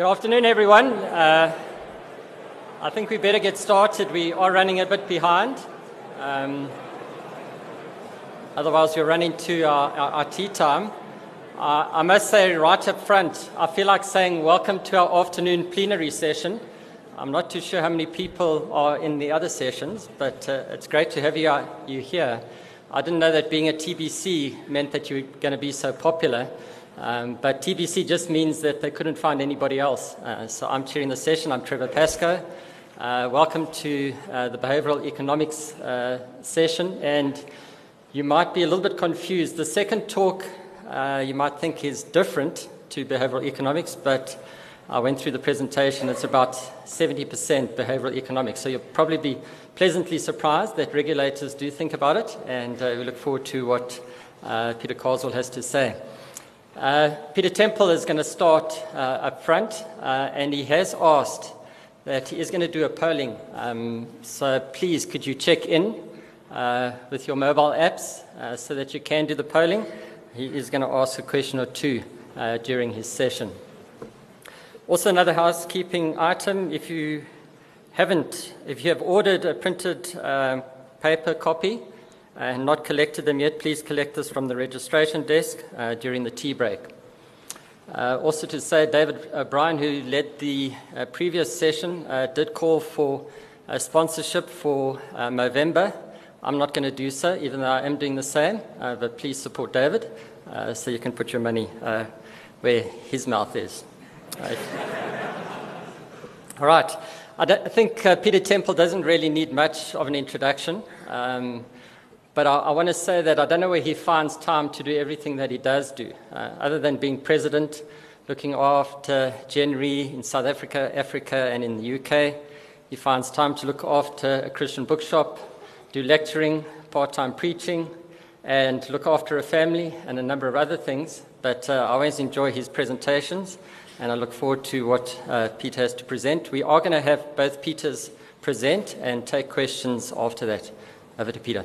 Good afternoon, everyone. Uh, I think we better get started. We are running a bit behind. Um, otherwise, we're running to our, our, our tea time. Uh, I must say, right up front, I feel like saying welcome to our afternoon plenary session. I'm not too sure how many people are in the other sessions, but uh, it's great to have you, uh, you here. I didn't know that being a TBC meant that you were going to be so popular. Um, but TBC just means that they couldn't find anybody else. Uh, so I'm chairing the session. I'm Trevor Pascoe. Uh, welcome to uh, the Behavioral Economics uh, session. And you might be a little bit confused. The second talk uh, you might think is different to behavioral economics, but I went through the presentation. It's about 70% behavioral economics. So you'll probably be pleasantly surprised that regulators do think about it. And uh, we look forward to what Peter Carswell has to say. Uh, Peter Temple is going to start uh, up front, uh, and he has asked that he is going to do a polling. Um, so please, could you check in uh, with your mobile apps uh, so that you can do the polling? He is going to ask a question or two during his session. Also, another housekeeping item: if you haven't, if you have ordered a printed paper copy and not collected them yet, please collect this from the registration desk uh, during the tea break. Uh, also, to say, David O'Brien, who led the uh, previous session, uh, did call for a sponsorship for uh, November. I'm not going to do so, even though I am doing the same, uh, but please support David so you can put your money where his mouth is. All right. I, I think Peter Temple doesn't really need much of an introduction. Um, but I, I want to say that I don't know where he finds time to do everything that he does do, uh, other than being president, looking after GenRe in South Africa, Africa, and in the UK. He finds time to look after a Christian bookshop, do lecturing, part time preaching, and look after a family and a number of other things. But uh, I always enjoy his presentations, and I look forward to what uh, Peter has to present. We are going to have both Peters present and take questions after that. Over to Peter.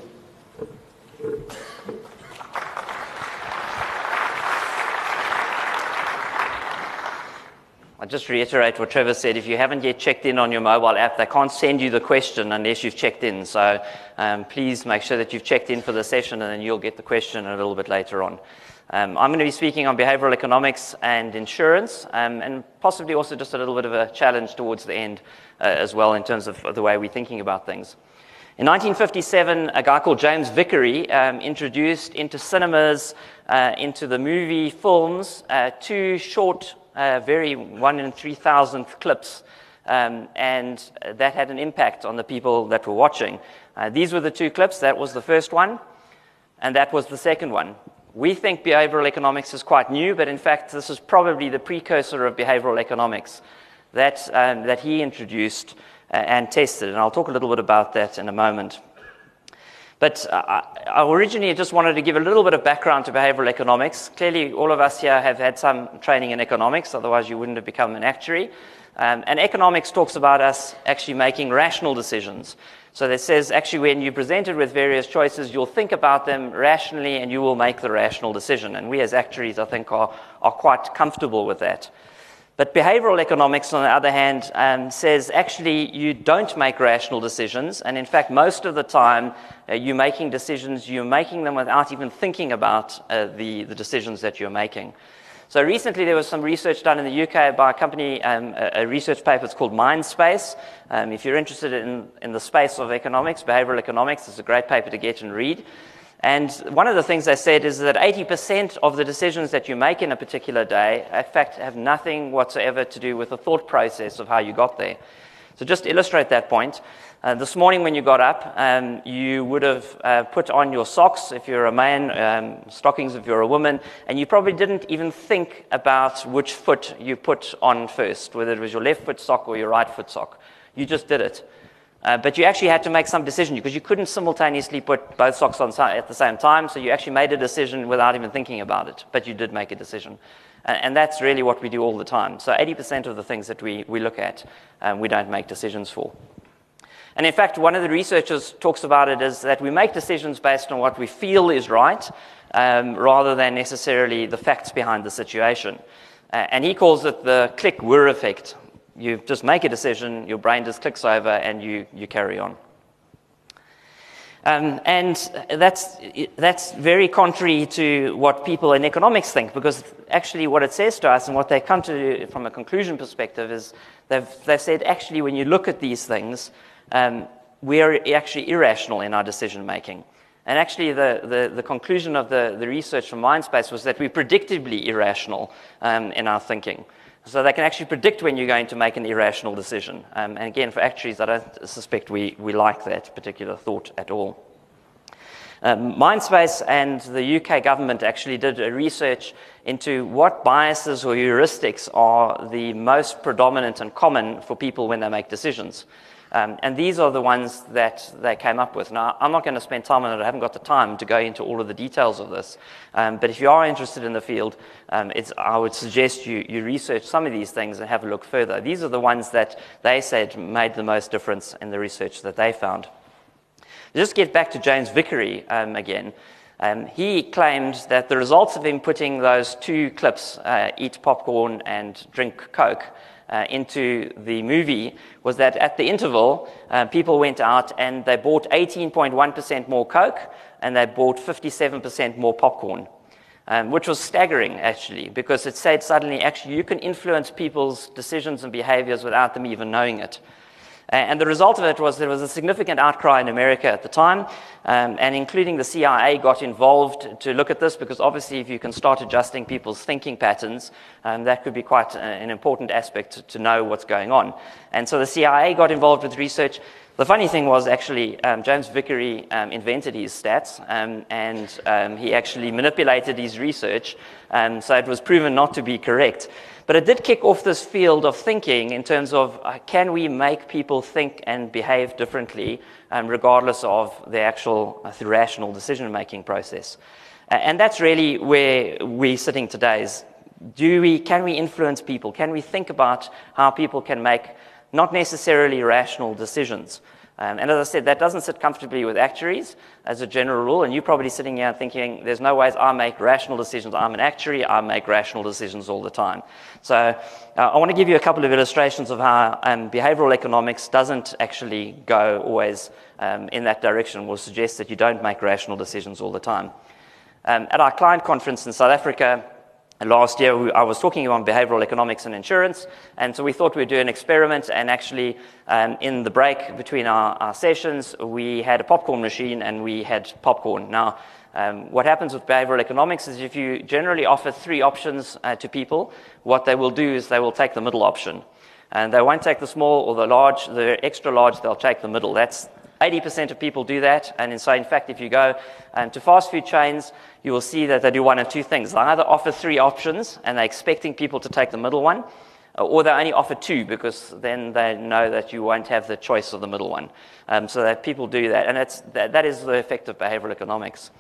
I'll just reiterate what Trevor said. If you haven't yet checked in on your mobile app, they can't send you the question unless you've checked in. So um, please make sure that you've checked in for the session and then you'll get the question a little bit later on. Um, I'm going to be speaking on behavioral economics and insurance, um, and possibly also just a little bit of a challenge towards the end uh, as well in terms of the way we're thinking about things. In 1957, a guy called James Vicary um, introduced into cinemas, uh, into the movie films, uh, two short, uh, very one in 3,000th clips. Um, and that had an impact on the people that were watching. Uh, these were the two clips. That was the first one, and that was the second one. We think behavioral economics is quite new, but in fact, this is probably the precursor of behavioral economics that, um, that he introduced and tested. And I'll talk a little bit about that in a moment. But uh, I originally just wanted to give a little bit of background to behavioral economics. Clearly, all of us here have had some training in economics, otherwise, you wouldn't have become an actuary. Um, and economics talks about us actually making rational decisions. So it says actually, when you're presented with various choices, you'll think about them rationally and you will make the rational decision. And we as actuaries, I think, are, are quite comfortable with that. But behavioral economics, on the other hand, um, says actually you don't make rational decisions. And in fact, most of the time, uh, you're making decisions, you're making them without even thinking about uh, the, the decisions that you're making. So recently, there was some research done in the UK by a company, um, a, research paper. It's called Mindspace. Um, if you're interested in, in the space of economics, behavioral economics, it's a great paper to get and read. And one of the things they said is that 80% of the decisions that you make in a particular day, in fact, have nothing whatsoever to do with the thought process of how you got there. So just to illustrate that point, uh, this morning when you got up, um, you would have uh, put on your socks if you're a man, um, stockings if you're a woman, and you probably didn't even think about which foot you put on first, whether it was your left foot sock or your right foot sock. You just did it. Uh, but you actually had to make some decision because you couldn't simultaneously put both socks on at the same time. So you actually made a decision without even thinking about it. But you did make a decision. And, and that's really what we do all the time. So 80% of the things that we, we look at, um, we don't make decisions for. And in fact, one of the researchers talks about it is that we make decisions based on what we feel is right um, rather than necessarily the facts behind the situation. Uh, and he calls it the click whir effect. You just make a decision, your brain just clicks over, and you, you carry on. Um, and that's, that's very contrary to what people in economics think, because actually, what it says to us and what they come to from a conclusion perspective is they've, they've said actually, when you look at these things, um, we are actually irrational in our decision making. And actually, the, the, the, conclusion of the, the research from Mindspace was that we're predictably irrational um, in our thinking. So they can actually predict when you're going to make an irrational decision. Um, and again, for actuaries, I don't suspect we, we like that particular thought at all. Um, Mindspace and the UK government actually did a research into what biases or heuristics are the most predominant and common for people when they make decisions. Um, and these are the ones that they came up with. Now, I'm not going to spend time on it. I haven't got the time to go into all of the details of this. Um, but if you are interested in the field, um, I would suggest you, you research some of these things and have a look further. These are the ones that they said made the most difference in the research that they found. Just get back to James Vicary um, again. Um, he claimed that the results of him putting those two clips, uh, eat popcorn and drink Coke, uh, into the movie was that at the interval, uh, people went out and they bought 18.1% more Coke and they bought 57% more popcorn, um, which was staggering actually, because it said suddenly, actually, you can influence people's decisions and behaviors without them even knowing it. And the result of it was there was a significant outcry in America at the time, um, and including the CIA got involved to look at this because obviously, if you can start adjusting people's thinking patterns, um, that could be quite an important aspect to, to, know what's going on. And so the CIA got involved with research. The funny thing was actually, um, James Vicary um, invented his stats, um, and um, he actually manipulated his research, so it was proven not to be correct. But it did kick off this field of thinking in terms of uh, can we make people think and behave differently, um, regardless of the actual uh, rational decision making process. Uh, and that's really where we're sitting today is do we, can we influence people? Can we think about how people can make not necessarily rational decisions? Um, and as I said, that doesn't sit comfortably with actuaries as a general rule. And you're probably sitting here thinking, there's no ways I make rational decisions. I'm an actuary, I make rational decisions all the time. So uh, I want to give you a couple of illustrations of how um, behavioral economics doesn't actually go always um, in that direction, will suggest that you don't make rational decisions all the time. Um, at our client conference in South Africa, last year, I was talking about behavioral economics and insurance, and so we thought we'd do an experiment. And actually, um, in the break between our, our, sessions, we had a popcorn machine and we had popcorn. Now, um, what happens with behavioral economics is if you generally offer three options uh, to people, what they will do is they will take the middle option. And they won't take the small or the large, the extra large, they'll take the middle. That's 80% of people do that. And so, in fact, if you go um, to fast food chains, you will see that they do one of two things. They either offer three options and they're expecting people to take the middle one, uh, or they only offer two because then they know that you won't have the choice of the middle one. Um, so that people do that. And that, that is the effect of behavioral economics.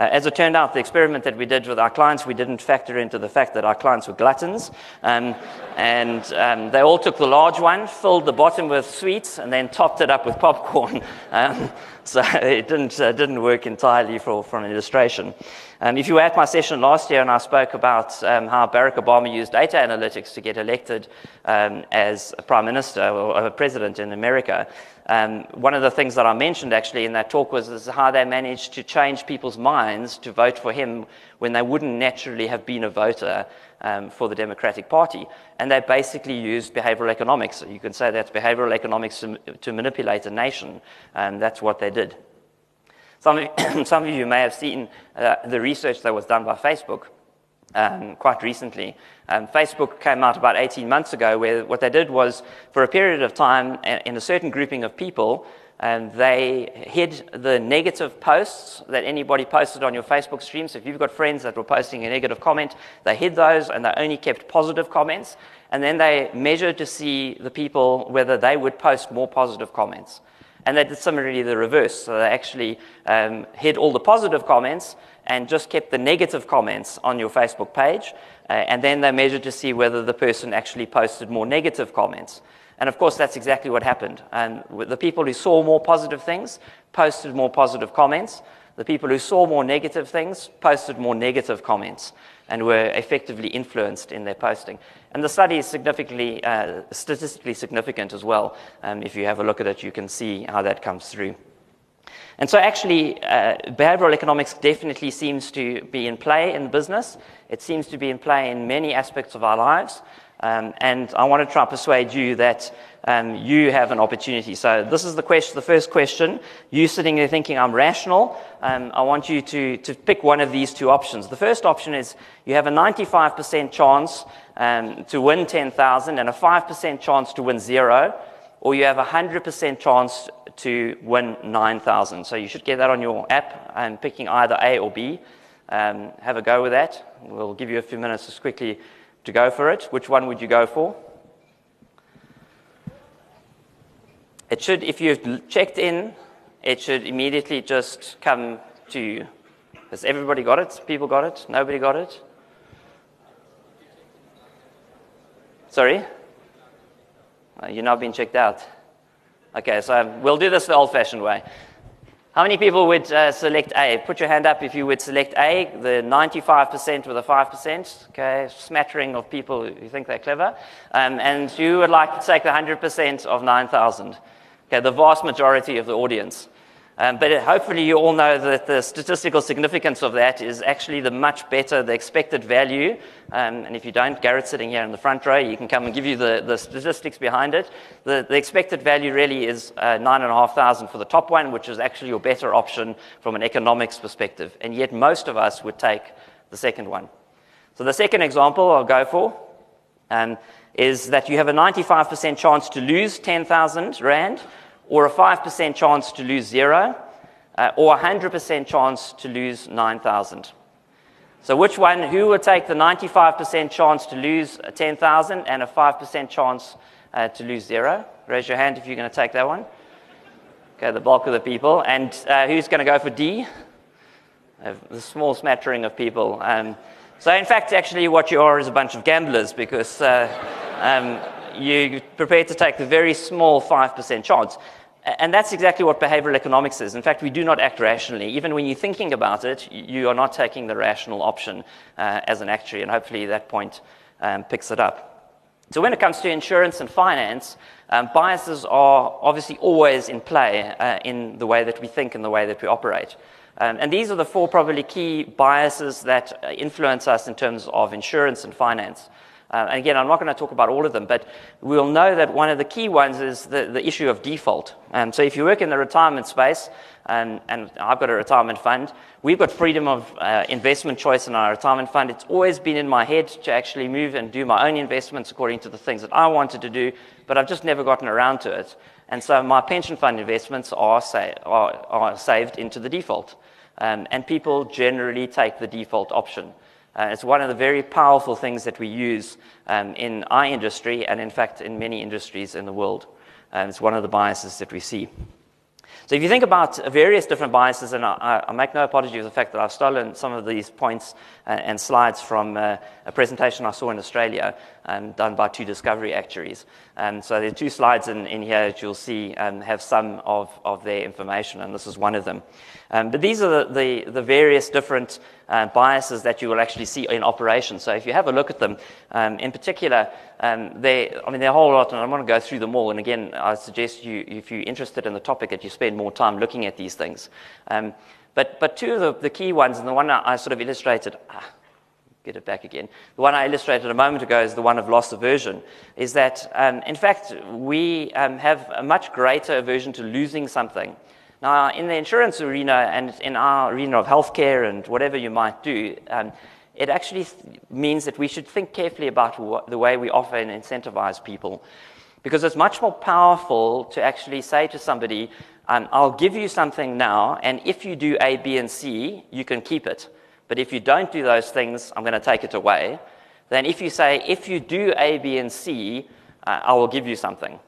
Uh, as it turned out, the experiment that we did with our clients, we didn't factor into the fact that our clients were gluttons. Um, and um, they all took the large one, filled the bottom with sweets, and then topped it up with popcorn. Um, so it didn't, uh, didn't work entirely for, for an illustration. Um, if you were at my session last year and I spoke about um, how Barack Obama used data analytics to get elected um, as a prime minister or a president in America, um, one of the things that I mentioned actually in that talk was how they managed to change people's minds to vote for him when they wouldn't naturally have been a voter um, for the Democratic Party. And they basically used behavioral economics. You can say that's behavioral economics to, to manipulate a nation, and that's what they did. Some of, some of you may have seen uh, the research that was done by Facebook um, quite recently. Um, Facebook came out about 18 months ago where what they did was, for a period of time, in a certain grouping of people, and they hid the negative posts that anybody posted on your Facebook stream. So if you've got friends that were posting a negative comment, they hid those and they only kept positive comments. And then they measured to see the people whether they would post more positive comments. And they did similarly the reverse. So they actually um, hid all the positive comments and just kept the negative comments on your Facebook page. Uh, and then they measured to see whether the person actually posted more negative comments. And of course, that's exactly what happened. And the people who saw more positive things posted more positive comments. The people who saw more negative things posted more negative comments. and were effectively influenced in their posting. And the study is significantly, uh, statistically significant as well. Um, if you have a look at it, you can see how that comes through. And so, actually, uh, behavioral economics definitely seems to be in play in business. It seems to be in play in many aspects of our lives. Um, and I want to try to persuade you that um, you have an opportunity. So this is the question, the first question. You sitting there thinking I'm rational. Um, I want you to, to pick one of these two options. The first option is you have a 95% chance um, to win 10,000 and a 5% chance to win zero, or you have a 100% chance to win 9,000. So you should get that on your app and picking either A or B. Um, have a go with that. We'll give you a few minutes just quickly to go for it, which one would you go for? It should, if you've checked in, it should immediately just come to you. Has everybody got it? People got it? Nobody got it? Sorry? Uh, you're not being checked out. Okay, so we'll do this the old fashioned way. How many people would uh, select A? Put your hand up if you would select A, the 95% with the 5%. Okay, smattering of people who think they're clever. Um, and you would like to take the 100% of 9,000. Okay, the vast majority of the audience. Um, but hopefully, you all know that the statistical significance of that is actually the much better, the expected value. Um, and if you don't, Garrett's sitting here in the front row, you can come and give you the, the statistics behind it. The, the expected value really is uh, 9,500 for the top one, which is actually your better option from an economics perspective. And yet, most of us would take the second one. So, the second example I'll go for um, is that you have a 95% chance to lose 10,000 Rand or a 5% chance to lose zero, uh, or a 100% chance to lose 9,000. So, which one, who would take the 95% chance to lose 10,000 and a 5% chance uh, to lose zero? Raise your hand if you're going to take that one. Okay, the bulk of the people. And uh, who's going to go for D? the small smattering of people. Um, so, in fact, actually, what you are is a bunch of gamblers because uh, um, you're prepared to take the very small 5% chance. And that's exactly what behavioral economics is. In fact, we do not act rationally. Even when you're thinking about it, you are not taking the rational option uh, as an actuary, and hopefully that point um, picks it up. So, when it comes to insurance and finance, um, biases are obviously always in play uh, in the way that we think and the way that we operate. Um, and these are the four probably key biases that uh, influence us in terms of insurance and finance. Uh, and again, I'm not going to talk about all of them, but we'll know that one of the key ones is the, the issue of default. Um, so if you work in the retirement space, and, and I've got a retirement fund, we've got freedom of uh, investment choice in our retirement fund. It's always been in my head to actually move and do my own investments according to the things that I wanted to do, but I've just never gotten around to it. And so my pension fund investments are, sa- are, are saved into the default. Um, and people generally take the default option. Uh, it's one of the very powerful things that we use um, in our industry and, in fact, in many industries in the world. And it's one of the biases that we see. So, if you think about various different biases, and I, I make no apology for the fact that I've stolen some of these points and, uh, and slides from uh, a presentation I saw in Australia um, done by two discovery actuaries. And so, there are two slides in, in here that you'll see um, have some of, of their information, and this is one of them. Um, but these are the, the, the various different uh, biases that you will actually see in operation. So if you have a look at them, um, in particular, um, they, I mean, they're a whole lot, and I am going to go through them all. And again, I suggest you, if you're interested in the topic, that you spend more time looking at these things. Um, but, but two of the, the, key ones, and the one I, I sort of illustrated, ah, get it back again. The one I illustrated a moment ago is the one of loss aversion, is that, um, in fact, we um, have a much greater aversion to losing something now, in the insurance arena and in our arena of healthcare and whatever you might do, um, it actually th- means that we should think carefully about what, the way we offer and incentivize people. Because it's much more powerful to actually say to somebody, um, I'll give you something now, and if you do A, B, and C, you can keep it. But if you don't do those things, I'm going to take it away. Then if you say, if you do A, B, and C, uh, I will give you something.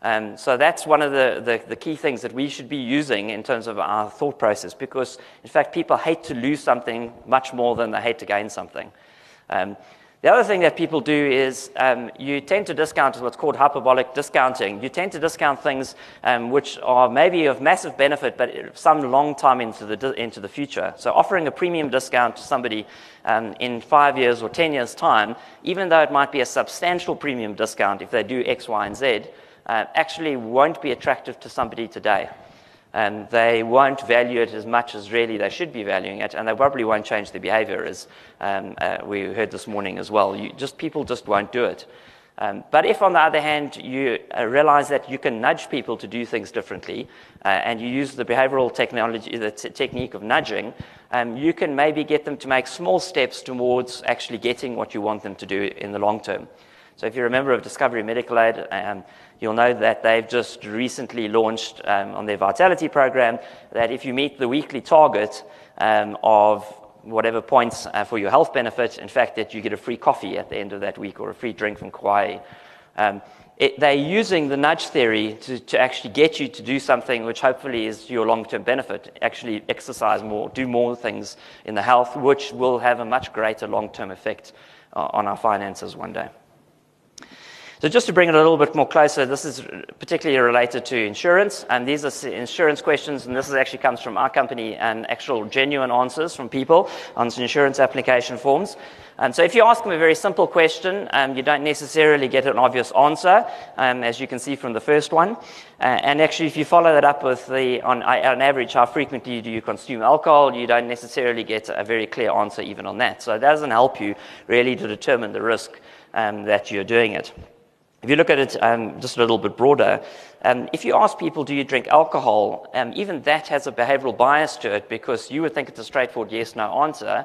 Um, so that's one of the, the, the, key things that we should be using in terms of our thought process because, in fact, people hate to lose something much more than they hate to gain something. Um, The other thing that people do is um, you tend to discount what's called hyperbolic discounting. You tend to discount things um, which are maybe of massive benefit, but some long time into the, into the future. So offering a premium discount to somebody um, in five years or 10 years' time, even though it might be a substantial premium discount if they do X, Y, and Z, uh, actually won't be attractive to somebody today and they won't value it as much as really they should be valuing it, and they probably won't change their behavior, as um, uh, we heard this morning as well. You just people just won't do it. Um, but if, on the other hand, you uh, realize that you can nudge people to do things differently, uh, and you use the behavioral technology, the t- technique of nudging, um, you can maybe get them to make small steps towards actually getting what you want them to do in the long term. So, if you're a member of Discovery Medical Aid, um, you'll know that they've just recently launched um, on their vitality program that if you meet the weekly target um, of whatever points uh, for your health benefit, in fact, that you get a free coffee at the end of that week or a free drink from Kauai. Um, they're using the nudge theory to, to, actually get you to do something which hopefully is your long term benefit. Actually, exercise more, do more things in the health, which will have a much greater long term effect uh, on our finances one day. So just to bring it a little bit more closer, this is particularly related to insurance, and these are insurance questions, and this actually comes from our company and actual genuine answers from people on insurance application forms. And so if you ask them a very simple question, um, you don't necessarily get an obvious answer, um, as you can see from the first one. And actually, if you follow that up with the, on, on average, how frequently do you consume alcohol, you don't necessarily get a very clear answer even on that. So it doesn't help you really to determine the risk um, that you're doing it. If you look at it um, just a little bit broader, um, if you ask people, do you drink alcohol, um, even that has a behavioral bias to it because you would think it's a straightforward yes no answer,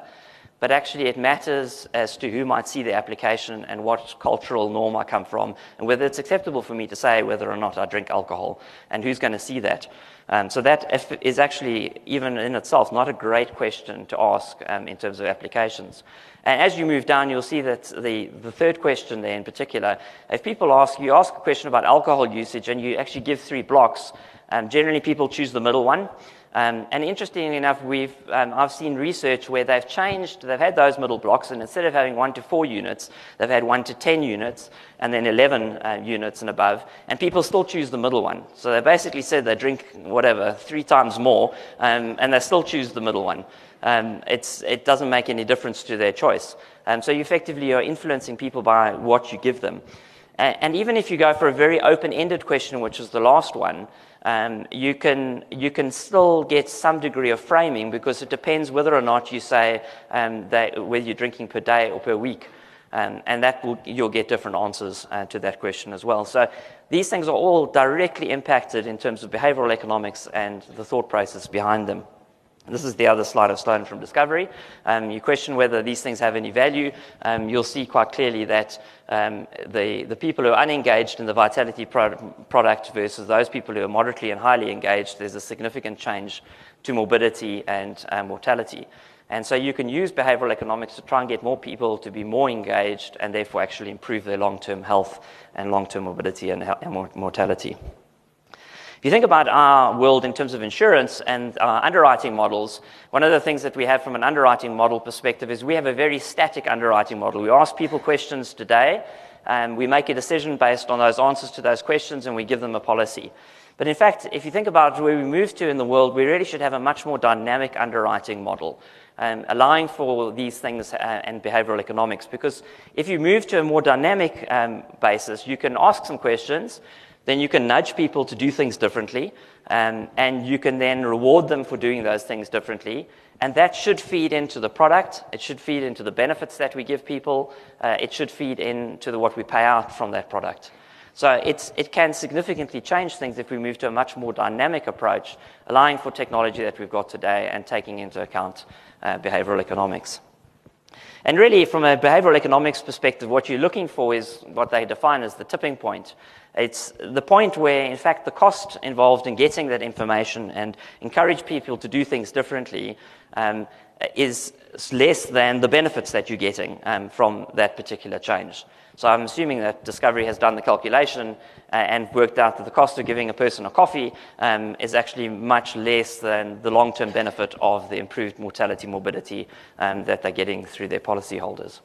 but actually it matters as to who might see the application and what cultural norm I come from, and whether it's acceptable for me to say whether or not I drink alcohol, and who's going to see that. Um, so that is actually, even in itself, not a great question to ask um, in terms of applications. And as you move down, you'll see that the, the third question there in particular, if people ask, you ask a question about alcohol usage and you actually give three blocks, um, generally people choose the middle one. Um, and interestingly enough, we've, um, I've seen research where they've changed, they've had those middle blocks, and instead of having one to four units, they've had one to 10 units, and then 11 uh, units and above, and people still choose the middle one. So they basically said they drink whatever, three times more, um, and they still choose the middle one um, it doesn't make any difference to their choice. Um, so you effectively are influencing people by what you give them. And, even if you go for a very open-ended question, which is the last one, um, you, can, you can still get some degree of framing because it depends whether or not you say um, that, whether you're drinking per day or per week. Um, and that will, you'll get different answers uh, to that question as well. So these things are all directly impacted in terms of behavioral economics and the thought process behind them. This is the other slide I've stolen from Discovery. Um, you question whether these things have any value. Um, you'll see quite clearly that um, the, the people who are unengaged in the Vitality pro- product versus those people who are moderately and highly engaged, there's a significant change to morbidity and uh, mortality. And so you can use behavioral economics to try and get more people to be more engaged and therefore actually improve their long term health and long term morbidity and, and mortality. If you think about our world in terms of insurance and our underwriting models, one of the things that we have from an underwriting model perspective is we have a very static underwriting model. We ask people questions today, and we make a decision based on those answers to those questions, and we give them a policy. But in fact, if you think about where we move to in the world, we really should have a much more dynamic underwriting model. Um, allowing for these things uh, and behavioral economics. Because if you move to a more dynamic um, basis, you can ask some questions, then you can nudge people to do things differently, um, and you can then reward them for doing those things differently. And that should feed into the product, it should feed into the benefits that we give people, uh, it should feed into the, what we pay out from that product. So it can significantly change things if we move to a much more dynamic approach, allowing for technology that we've got today and taking into account uh, behavioral economics. And really, from a behavioral economics perspective, what you're looking for is what they define as the tipping point. It's the point where, in fact, the cost involved in getting that information and encourage people to do things differently um, is less than the benefits that you're getting um, from that particular change. So I'm assuming that Discovery has done the calculation uh, and worked out that the cost of giving a person a coffee um, is actually much less than the long term benefit of the improved mortality morbidity um, that they're getting through their policyholders.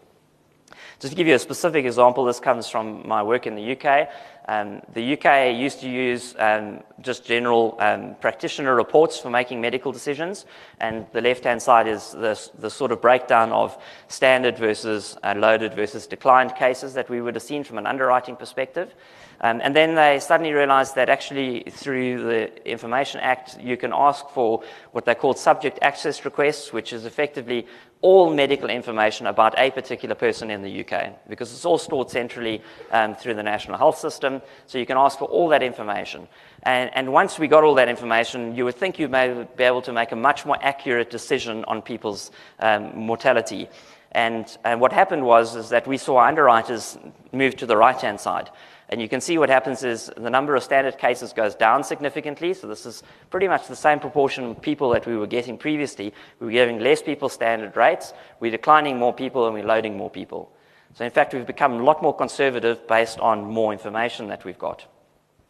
Just to give you a specific example, this comes from my work in the UK. Um, the UK used to use um, just general um, practitioner reports for making medical decisions, and the left hand side is the, the, sort of breakdown of standard versus uh, loaded versus declined cases that we would have seen from an underwriting perspective. Um, and then they suddenly realized that actually, through the Information Act, you can ask for what they call subject access requests, which is effectively all medical information about a particular person in the UK, because it's all stored centrally um, through the National Health System. So you can ask for all that information. And, and once we got all that information, you would think you may be able to make a much more accurate decision on people's um, mortality. And, and, what happened was is that we saw underwriters move to the right-hand side. And you can see what happens is the number of standard cases goes down significantly. So this is pretty much the same proportion of people that we were getting previously. We were giving less people standard rates. We're declining more people and we're loading more people. So in fact, we've become a lot more conservative based on more information that we've got.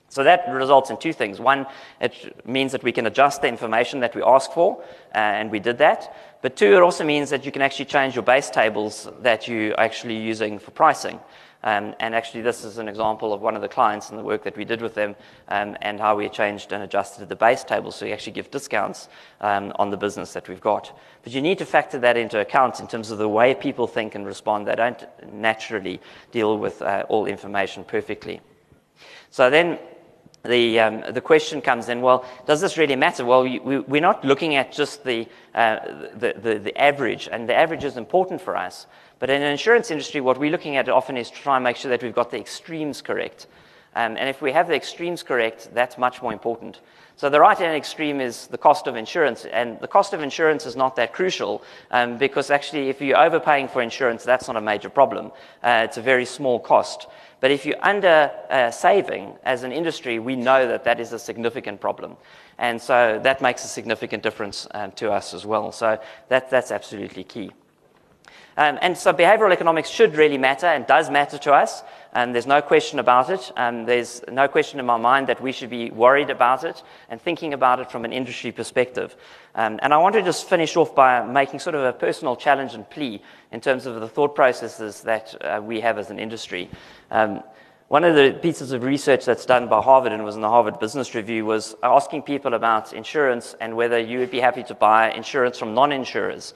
So that results in two things. One, it means that we can adjust the information that we ask for, uh, and we did that. But two, it also means that you can actually change your base tables that you're actually using for pricing. Um, and actually, this is an example of one of the clients and the work that we did with them um, and how we changed and adjusted the base table so we actually give discounts um, on the business that we've got. But you need to factor that into account in terms of the way people think and respond. They don't naturally deal with uh, all information perfectly. So then the, um, the question comes in, well, does this really matter? Well, we, are not looking at just the, uh, the, the, the, average, and the average is important for us. But in an insurance industry, what we're looking at often is to try and make sure that we've got the extremes correct. Um, and if we have the extremes correct, that's much more important. So the right-hand extreme is the cost of insurance, and the cost of insurance is not that crucial um, because actually, if you're overpaying for insurance, that's not a major problem. Uh, it's a very small cost. But if you're under uh, saving as an industry, we know that that is a significant problem. And so that makes a significant difference um, to us as well. So that, that's absolutely key. Um, and so behavioral economics should really matter and does matter to us. And there's no question about it. Um, there's no question in my mind that we should be worried about it and thinking about it from an industry perspective. Um, and I want to just finish off by making sort of a personal challenge and plea in terms of the thought processes that uh, we have as an industry. Um, one of the pieces of research that's done by Harvard and was in the Harvard Business Review was asking people about insurance and whether you would be happy to buy insurance from non insurers.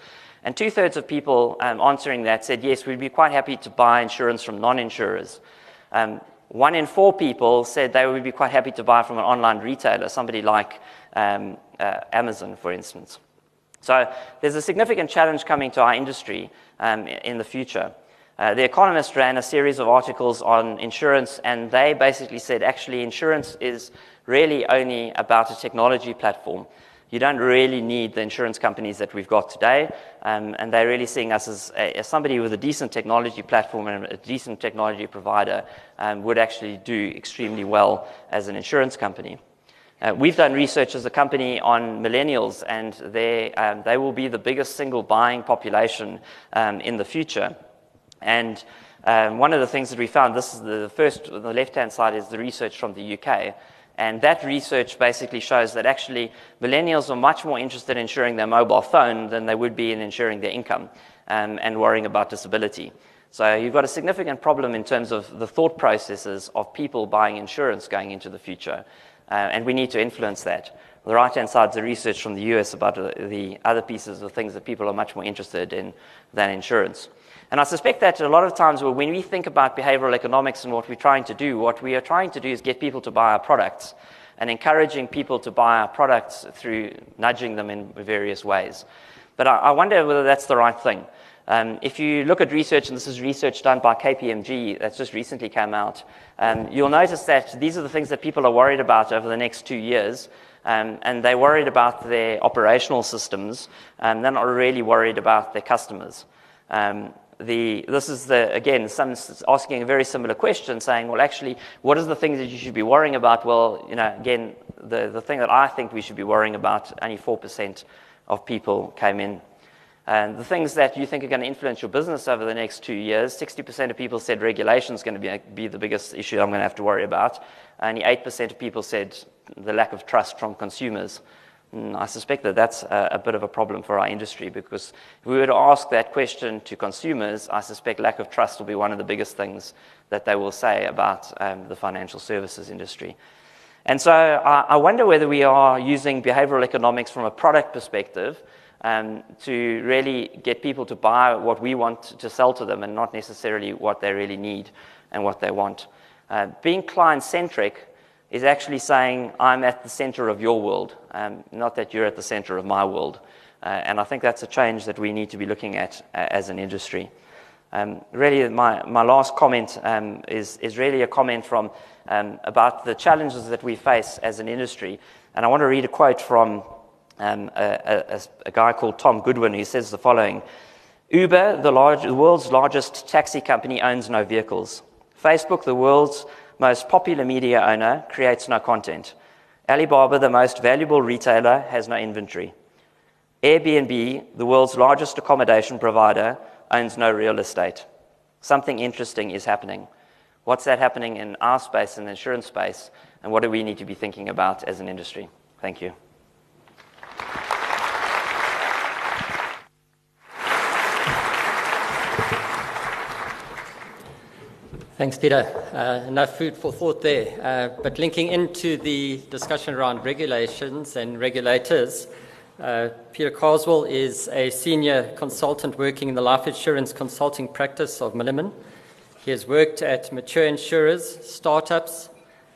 And two thirds of people um, answering that said, yes, we'd be quite happy to buy insurance from non insurers. Um, one in four people said they would be quite happy to buy from an online retailer, somebody like um, uh, Amazon, for instance. So there's a significant challenge coming to our industry um, in the future. Uh, the Economist ran a series of articles on insurance, and they basically said actually, insurance is really only about a technology platform. You don't really need the insurance companies that we've got today, um, and they're really seeing us as, a, as, somebody with a decent technology platform and a decent technology provider um, would actually do extremely well as an insurance company. Uh, we've done research as a company on millennials, and they, um, they will be the biggest single buying population um, in the future. And um, one of the things that we found, this is the first, on the left hand side is the research from the UK. And that research basically shows that actually millennials are much more interested in insuring their mobile phone than they would be in insuring their income um, and worrying about disability. So you've got a significant problem in terms of the thought processes of people buying insurance going into the future. Uh, and we need to influence that. The right hand side is the research from the US about the other pieces of things that people are much more interested in than insurance. And I suspect that a lot of times when we think about behavioral economics and what we're trying to do, what we are trying to do is get people to buy our products and encouraging people to buy our products through nudging them in various ways. But I, wonder whether that's the right thing. Um, if you look at research, and this is research done by KPMG that's just recently came out, um, you'll notice that these are the things that people are worried about over the next two years. Um, and they're worried about their operational systems, and they're not really worried about their customers. Um, the, this is the, again, some asking a very similar question, saying, well, actually, what is the things that you should be worrying about? Well, you know, again, the, the thing that I think we should be worrying about, only 4% of people came in. And the things that you think are going to influence your business over the next two years, 60% of people said regulation is going to be, be the biggest issue I'm going to have to worry about. Only 8% of people said the lack of trust from consumers. And I suspect that that's a, a, bit of a problem for our industry because if we were to ask that question to consumers, I suspect lack of trust will be one of the biggest things that they will say about um, the financial services industry. And so I, I, wonder whether we are using behavioral economics from a product perspective um, to really get people to buy what we want to sell to them and not necessarily what they really need and what they want. Uh, being client centric is actually saying, I'm at the center of your world, um, not that you're at the center of my world. Uh, and I think that's a change that we need to be looking at uh, as an industry. Um, really, my, my last comment um, is, is really a comment from, um, about the challenges that we face as an industry. And I want to read a quote from um, a, a, a, guy called Tom Goodwin who says the following Uber, the, large, the world's largest taxi company, owns no vehicles. Facebook, the world's most popular media owner, creates no content. Alibaba, the most valuable retailer, has no inventory. Airbnb, the world's largest accommodation provider, owns no real estate. Something interesting is happening. What's that happening in our space, in the insurance space, and what do we need to be thinking about as an industry? Thank you. Thanks, Peter. Uh, enough food for thought there. Uh, but linking into the discussion around regulations and regulators, uh, Peter Carswell is a senior consultant working in the life insurance consulting practice of Milliman. He has worked at mature insurers, startups,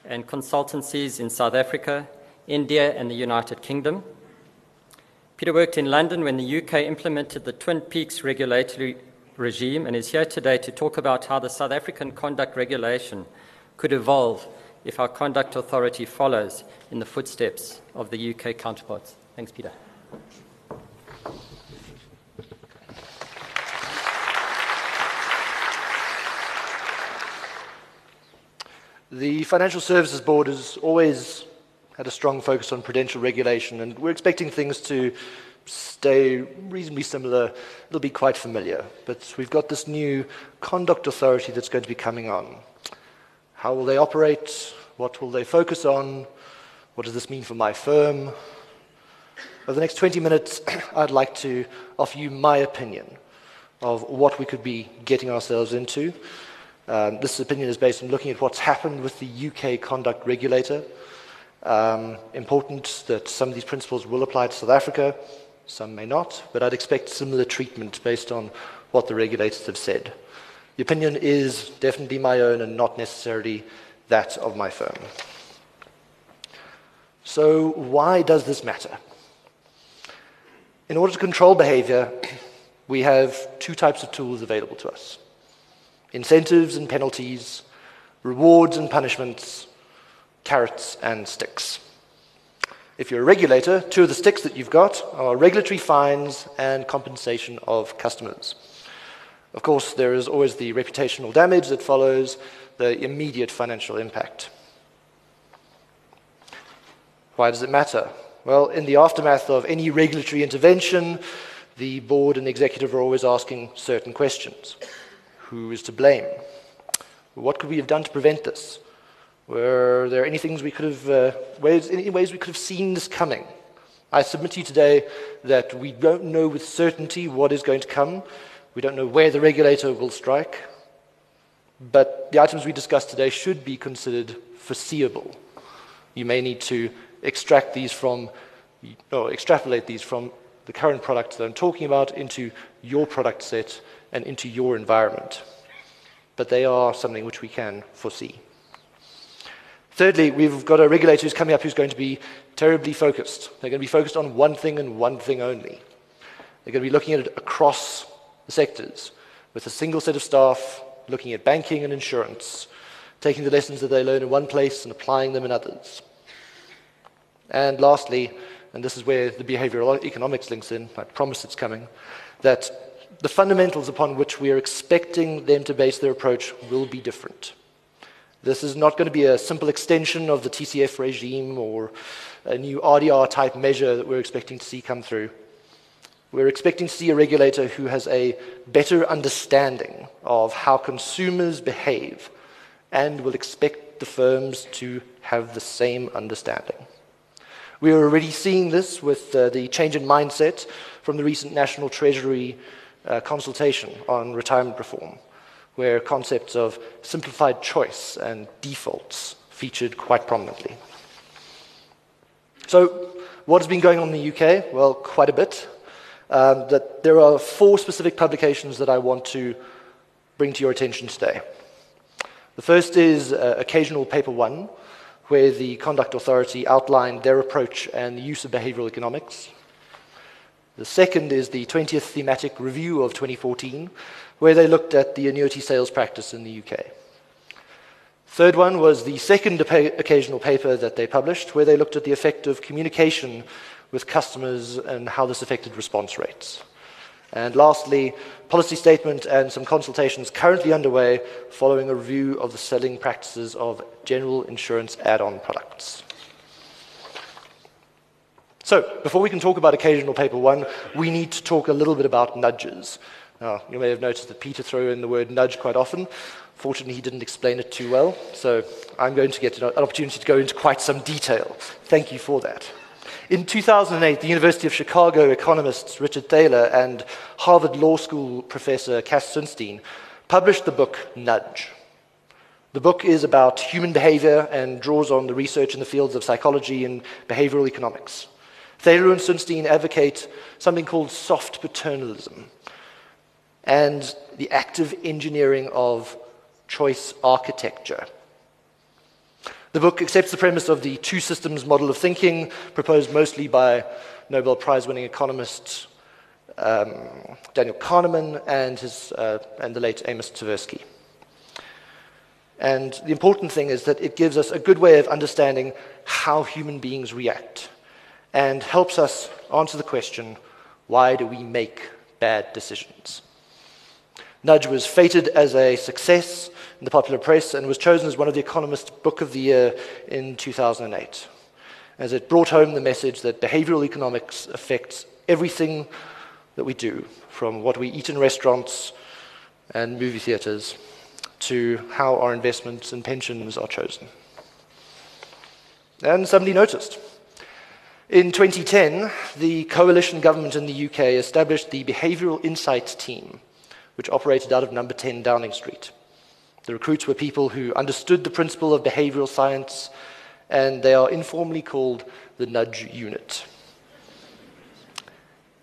and consultancies in South Africa, India, and the United Kingdom. Peter worked in London when the UK implemented the Twin Peaks regulatory regime and is here today to talk about how the South African conduct regulation could evolve if our conduct authority follows in the footsteps of the UK counterparts. Thanks, Peter. The Financial Services Board has always had a strong focus on prudential regulation, and we're expecting things to stay reasonably similar. It'll be quite familiar. But we've got this new conduct authority that's going to be coming on. How will they operate? What will they focus on? What does this mean for my firm? Over the next 20 minutes, I'd like to offer you my opinion of what we could be getting ourselves into. Um, this opinion is based on looking at what's happened with the UK conduct regulator. Um, important that some of these principles will apply to South Africa, some may not, but I'd expect similar treatment based on what the regulators have said. The opinion is definitely my own and not necessarily that of my firm. So, why does this matter? In order to control behavior, we have two types of tools available to us incentives and penalties, rewards and punishments, carrots and sticks. If you're a regulator, two of the sticks that you've got are regulatory fines and compensation of customers. Of course, there is always the reputational damage that follows the immediate financial impact. Why does it matter? Well, in the aftermath of any regulatory intervention, the board and the executive are always asking certain questions. Who is to blame? What could we have done to prevent this? Were there any things we could have, uh, ways, any ways we could have seen this coming? I submit to you today that we don't know with certainty what is going to come. We don't know where the regulator will strike. But the items we discussed today should be considered foreseeable. You may need to extract these from, or extrapolate these from the current products that I'm talking about into your product set and into your environment. But they are something which we can foresee. Thirdly, we've got a regulator who's coming up who's going to be terribly focused. They're going to be focused on one thing and one thing only. They're going to be looking at it across the sectors with a single set of staff looking at banking and insurance, taking the lessons that they learn in one place and applying them in others. And lastly, and this is where the behavioral economics links in, I promise it's coming, that the fundamentals upon which we are expecting them to base their approach will be different. This is not going to be a simple extension of the TCF regime or a new RDR type measure that we're expecting to see come through. We're expecting to see a regulator who has a better understanding of how consumers behave and will expect the firms to have the same understanding. We are already seeing this with uh, the change in mindset from the recent National Treasury uh, consultation on retirement reform, where concepts of simplified choice and defaults featured quite prominently. So, what has been going on in the UK? Well, quite a bit. Um, that there are four specific publications that I want to bring to your attention today. The first is uh, Occasional Paper 1, where the Conduct Authority outlined their approach and the use of behavioral economics. The second is the 20th Thematic Review of 2014, where they looked at the annuity sales practice in the UK. Third one was the second occasional paper that they published, where they looked at the effect of communication with customers and how this affected response rates. And lastly, policy statement and some consultations currently underway following a review of the selling practices of general insurance add-on products. So, before we can talk about occasional paper one, we need to talk a little bit about nudges. Now, you may have noticed that Peter threw in the word nudge quite often. Fortunately, he didn't explain it too well, so I'm going to get an opportunity to go into quite some detail. Thank you for that. In 2008, the University of Chicago economists Richard Thaler and Harvard Law School professor Cass Sunstein published the book Nudge. The book is about human behavior and draws on the research in the fields of psychology and behavioral economics. Thaler and Sunstein advocate something called soft paternalism and the active engineering of choice architecture. The book accepts the premise of the two systems model of thinking proposed mostly by Nobel Prize winning economist um, Daniel Kahneman and, his, uh, and the late Amos Tversky. And the important thing is that it gives us a good way of understanding how human beings react and helps us answer the question why do we make bad decisions? Nudge was feted as a success in the popular press and was chosen as one of the Economist Book of the Year in 2008, as it brought home the message that behavioral economics affects everything that we do, from what we eat in restaurants and movie theaters to how our investments and pensions are chosen. And somebody noticed. In 2010, the coalition government in the UK established the Behavioural Insights Team, which operated out of number 10 Downing Street. The recruits were people who understood the principle of behavioral science, and they are informally called the Nudge Unit.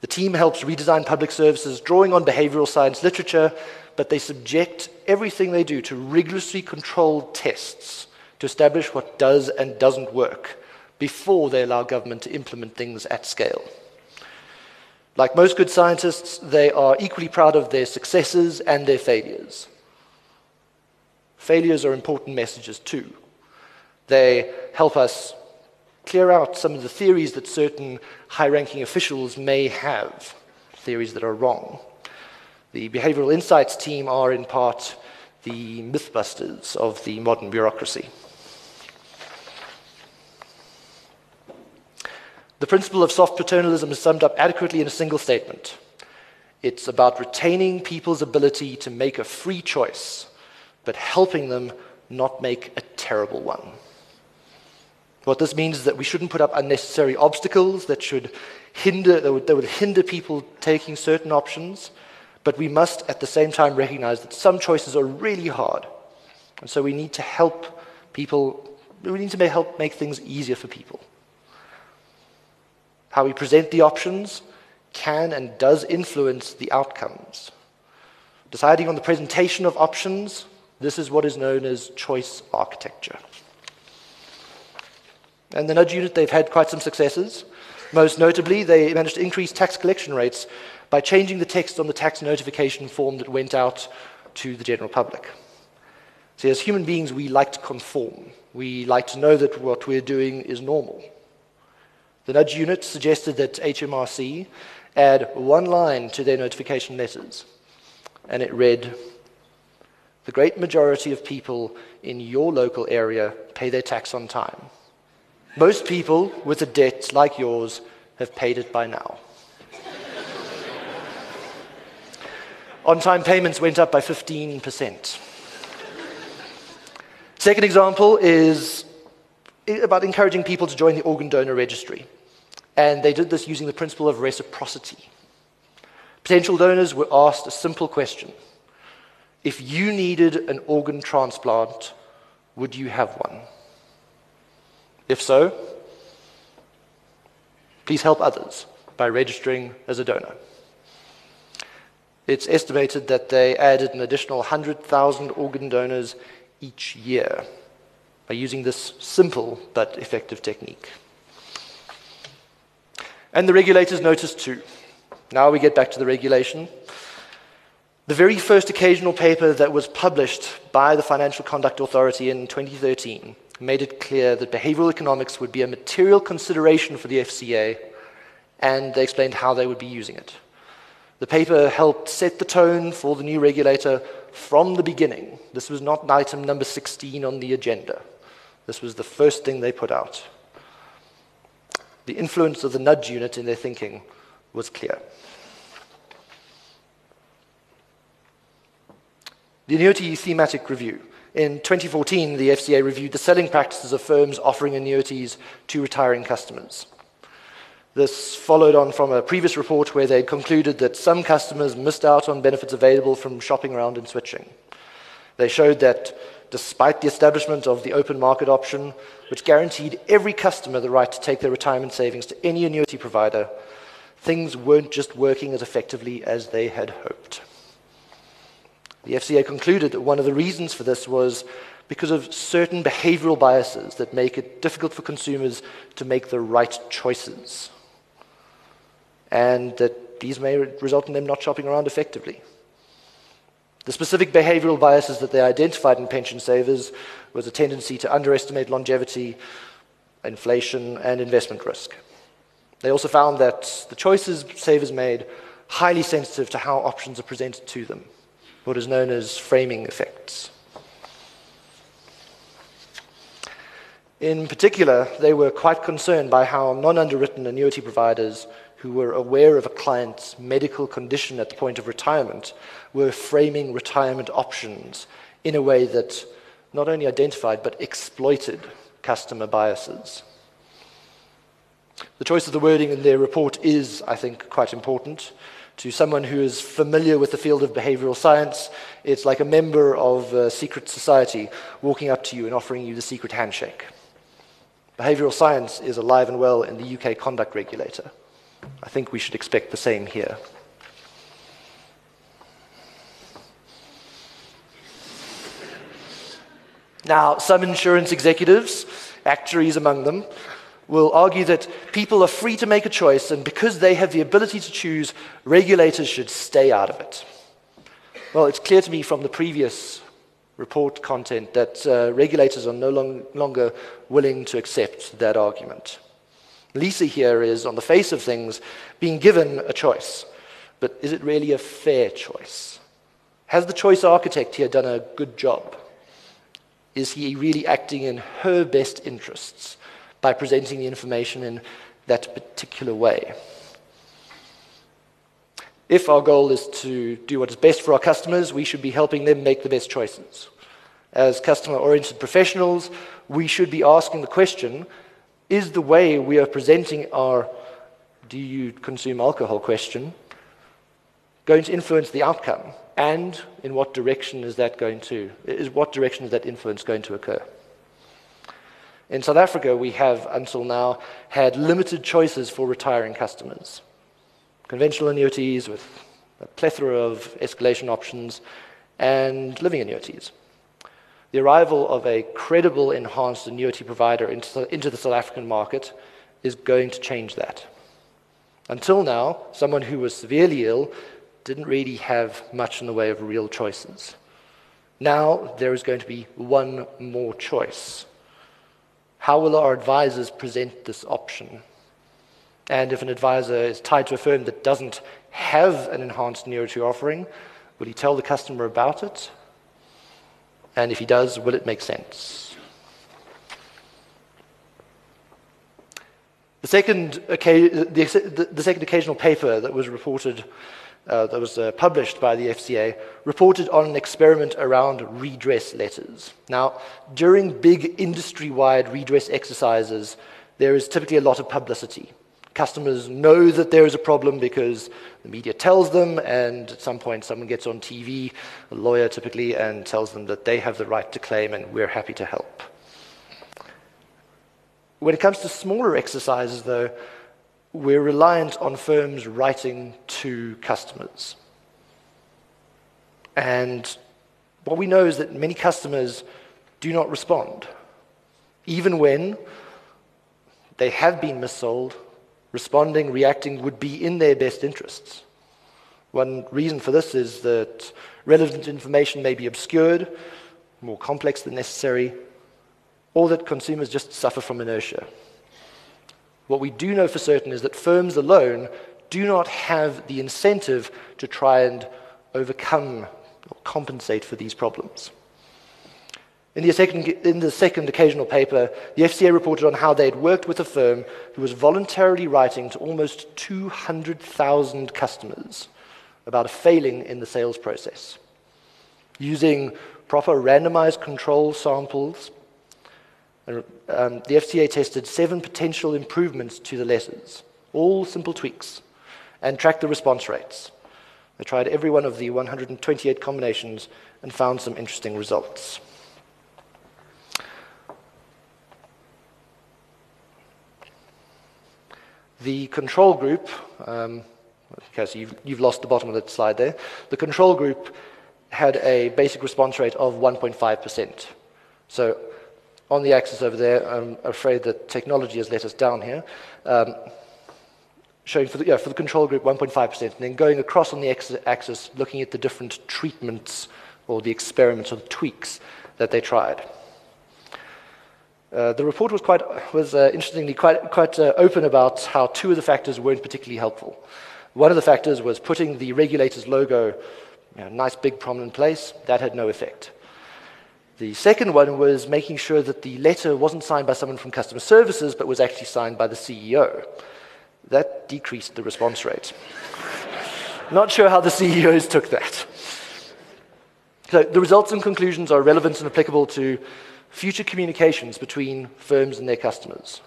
The team helps redesign public services, drawing on behavioral science literature, but they subject everything they do to rigorously controlled tests to establish what does and doesn't work before they allow government to implement things at scale. Like most good scientists, they are equally proud of their successes and their failures. Failures are important messages too. They help us clear out some of the theories that certain high ranking officials may have, theories that are wrong. The Behavioral Insights team are, in part, the mythbusters of the modern bureaucracy. The principle of soft paternalism is summed up adequately in a single statement. It's about retaining people's ability to make a free choice but helping them not make a terrible one. What this means is that we shouldn't put up unnecessary obstacles that should hinder, that would, that would hinder people taking certain options, but we must at the same time recognize that some choices are really hard. And so we need to help people, we need to help make things easier for people. How we present the options can and does influence the outcomes. Deciding on the presentation of options this is what is known as choice architecture. And the nudge unit, they've had quite some successes. Most notably, they managed to increase tax collection rates by changing the text on the tax notification form that went out to the general public. See, as human beings, we like to conform. We like to know that what we're doing is normal. The nudge unit suggested that HMRC add one line to their notification letters, and it read, the great majority of people in your local area pay their tax on time. Most people with a debt like yours have paid it by now. on time payments went up by 15%. Second example is about encouraging people to join the organ donor registry. And they did this using the principle of reciprocity. Potential donors were asked a simple question If you needed an organ transplant, would you have one? If so, please help others by registering as a donor. It's estimated that they added an additional 100,000 organ donors each year by using this simple but effective technique. And the regulators noticed too. Now we get back to the regulation. The very first occasional paper that was published by the Financial Conduct Authority in 2013 made it clear that behavioral economics would be a material consideration for the FCA, and they explained how they would be using it. The paper helped set the tone for the new regulator from the beginning. This was not item number 16 on the agenda. This was the first thing they put out. The influence of the nudge unit in their thinking was clear. The annuity thematic review. In 2014, the FCA reviewed the selling practices of firms offering annuities to retiring customers. This followed on from a previous report where they concluded that some customers missed out on benefits available from shopping around and switching. They showed that despite the establishment of the open market option, which guaranteed every customer the right to take their retirement savings to any annuity provider, things weren't just working as effectively as they had hoped. The FCA concluded that one of the reasons for this was because of certain behavioral biases that make it difficult for consumers to make the right choices and that these may result in them not shopping around effectively. The specific behavioral biases that they identified in pension savers was a tendency to underestimate longevity, inflation, and investment risk. They also found that the choices savers made highly sensitive to how options are presented to them, what is known as framing effects. In particular, they were quite concerned by how non underwritten annuity providers who were aware of a client's medical condition at the point of retirement were framing retirement options in a way that not only identified but exploited customer biases. The choice of the wording in their report is, I think, quite important. To someone who is familiar with the field of behavioral science, it's like a member of a secret society walking up to you and offering you the secret handshake. Behavioral science is alive and well in the UK conduct regulator. I think we should expect the same here. Now, some insurance executives, actuaries among them, will argue that people are free to make a choice, and because they have the ability to choose, regulators should stay out of it. Well, it's clear to me from the previous report content that uh, regulators are no long, longer willing to accept that argument. Lisa here is, on the face of things, being given a choice. But is it really a fair choice? Has the choice architect here done a good job? Is he really acting in her best interests by presenting the information in that particular way? If our goal is to do what is best for our customers, we should be helping them make the best choices. As customer oriented professionals, we should be asking the question is the way we are presenting our do you consume alcohol question going to influence the outcome? And in what direction is that going to, is what direction is that influence going to occur? In South Africa, we have until now had limited choices for retiring customers. Conventional annuities with a plethora of escalation options and living annuities. The arrival of a credible enhanced annuity provider into, the South African market is going to change that. Until now, someone who was severely ill didn't really have much in the way of real choices. Now there is going to be one more choice. How will our advisors present this option? And if an advisor is tied to a firm that doesn't have an enhanced annuity offering, will he tell the customer about it? And if he does, will it make sense? The second, the, the second occasional paper that was reported, uh, that was uh, published by the FCA, reported on an experiment around redress letters. Now, during big industry wide redress exercises, there is typically a lot of publicity. Customers know that there is a problem because the media tells them, and at some point, someone gets on TV, a lawyer typically, and tells them that they have the right to claim and we're happy to help. When it comes to smaller exercises, though, we're reliant on firms writing to customers. And what we know is that many customers do not respond, even when they have been missold. Responding, reacting would be in their best interests. One reason for this is that relevant information may be obscured, more complex than necessary, or that consumers just suffer from inertia. What we do know for certain is that firms alone do not have the incentive to try and overcome or compensate for these problems. In the, second, in the second occasional paper, the FCA reported on how they had worked with a firm who was voluntarily writing to almost 200,000 customers about a failing in the sales process. Using proper randomized control samples um, the FCA tested seven potential improvements to the letters, all simple tweaks, and tracked the response rates. They tried every one of the 128 combinations and found some interesting results. The control group, um, okay, so you've, you've lost the bottom of the slide there. The control group had a basic response rate of 1.5%. So on the axis over there, I'm afraid that technology has let us down here, um, showing for the, yeah, for the control group 1.5%, and then going across on the axis, looking at the different treatments or the experiments or the tweaks that they tried. Uh, the report was quite, was uh, interestingly quite, quite uh, open about how two of the factors weren't particularly helpful. One of the factors was putting the regulator's logo in a nice big prominent place. That had no effect. The second one was making sure that the letter wasn't signed by someone from customer services, but was actually signed by the CEO. That decreased the response rate. Not sure how the CEOs took that. So the results and conclusions are relevant and applicable to future communications between firms and their customers.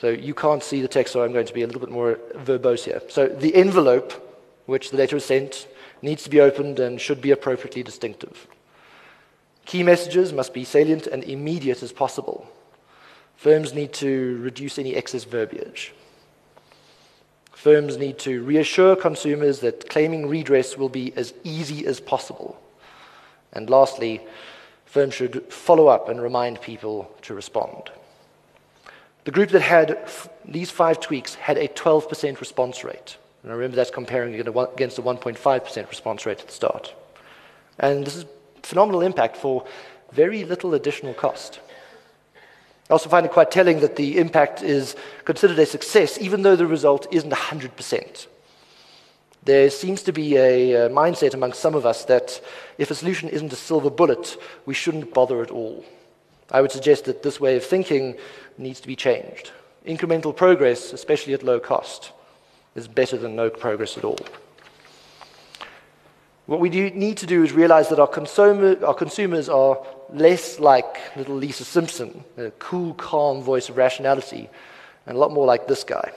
So you can't see the text, so I'm going to be a little bit more verbose here. So the envelope which the letter is sent needs to be opened and should be appropriately distinctive. Key messages must be salient and immediate as possible. Firms need to reduce any excess verbiage. Firms need to reassure consumers that claiming redress will be as easy as possible. And lastly, firms should follow up and remind people to respond. The group that had these five tweaks had a 12% response rate. And I remember that's comparing against a 1.5% response rate at the start. And this is phenomenal impact for very little additional cost. I also find it quite telling that the impact is considered a success, even though the result isn't 100%. There seems to be a, mindset amongst some of us that if a solution isn't a silver bullet, we shouldn't bother at all. I would suggest that this way of thinking needs to be changed. Incremental progress, especially at low cost, is better than no progress at all. What we need to do is realize that our, consumer, our consumers are less like little Lisa Simpson, a cool, calm voice of rationality, and a lot more like this guy.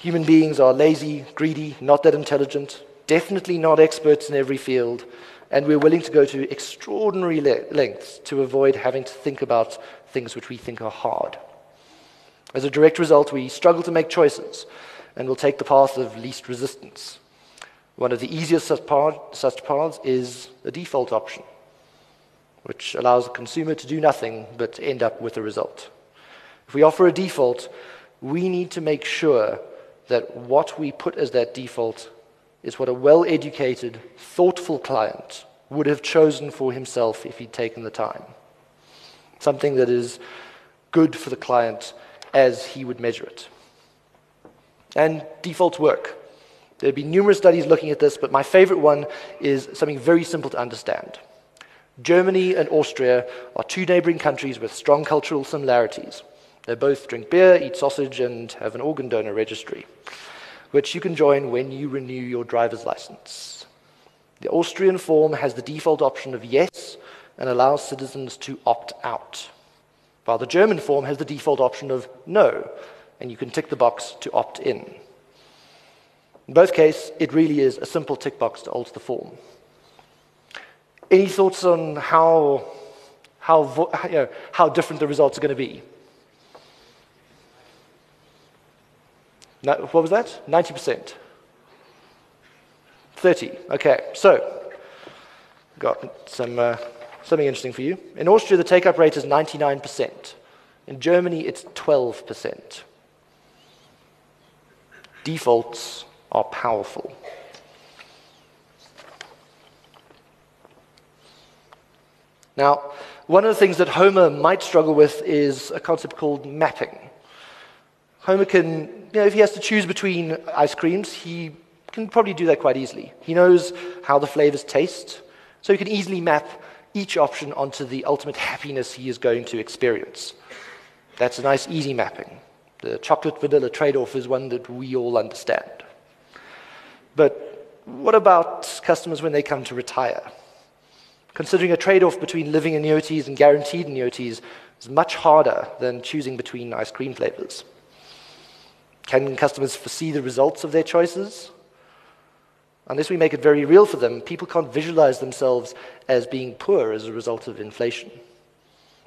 Human beings are lazy, greedy, not that intelligent, definitely not experts in every field, and we're willing to go to extraordinary le- lengths to avoid having to think about things which we think are hard. As a direct result, we struggle to make choices and will take the path of least resistance. One of the easiest such, paths is the default option, which allows the consumer to do nothing but end up with a result. If we offer a default, we need to make sure that what we put as that default is what a well educated, thoughtful client would have chosen for himself if he'd taken the time. Something that is good for the client as he would measure it. And defaults work. There have been numerous studies looking at this, but my favorite one is something very simple to understand. Germany and Austria are two neighboring countries with strong cultural similarities. They both drink beer, eat sausage, and have an organ donor registry, which you can join when you renew your driver's license. The Austrian form has the default option of yes and allows citizens to opt out, while the German form has the default option of no, and you can tick the box to opt in. In both cases, it really is a simple tick box to alter the form. Any thoughts on how, how, you know, how different the results are going to be? What was that? 90%. 30. Okay, so got some, uh, something interesting for you. In Austria, the take up rate is 99%. In Germany, it's 12%. Defaults are powerful. Now, one of the things that Homer might struggle with is a concept called mapping. Homer can, you know, if he has to choose between ice creams, he can probably do that quite easily. He knows how the flavors taste, so he can easily map each option onto the ultimate happiness he is going to experience. That's a nice, easy mapping. The chocolate vanilla trade off is one that we all understand. But what about customers when they come to retire? Considering a trade off between living annuities and guaranteed annuities is much harder than choosing between ice cream flavors. Can customers foresee the results of their choices? Unless we make it very real for them, people can't visualize themselves as being poor as a result of inflation.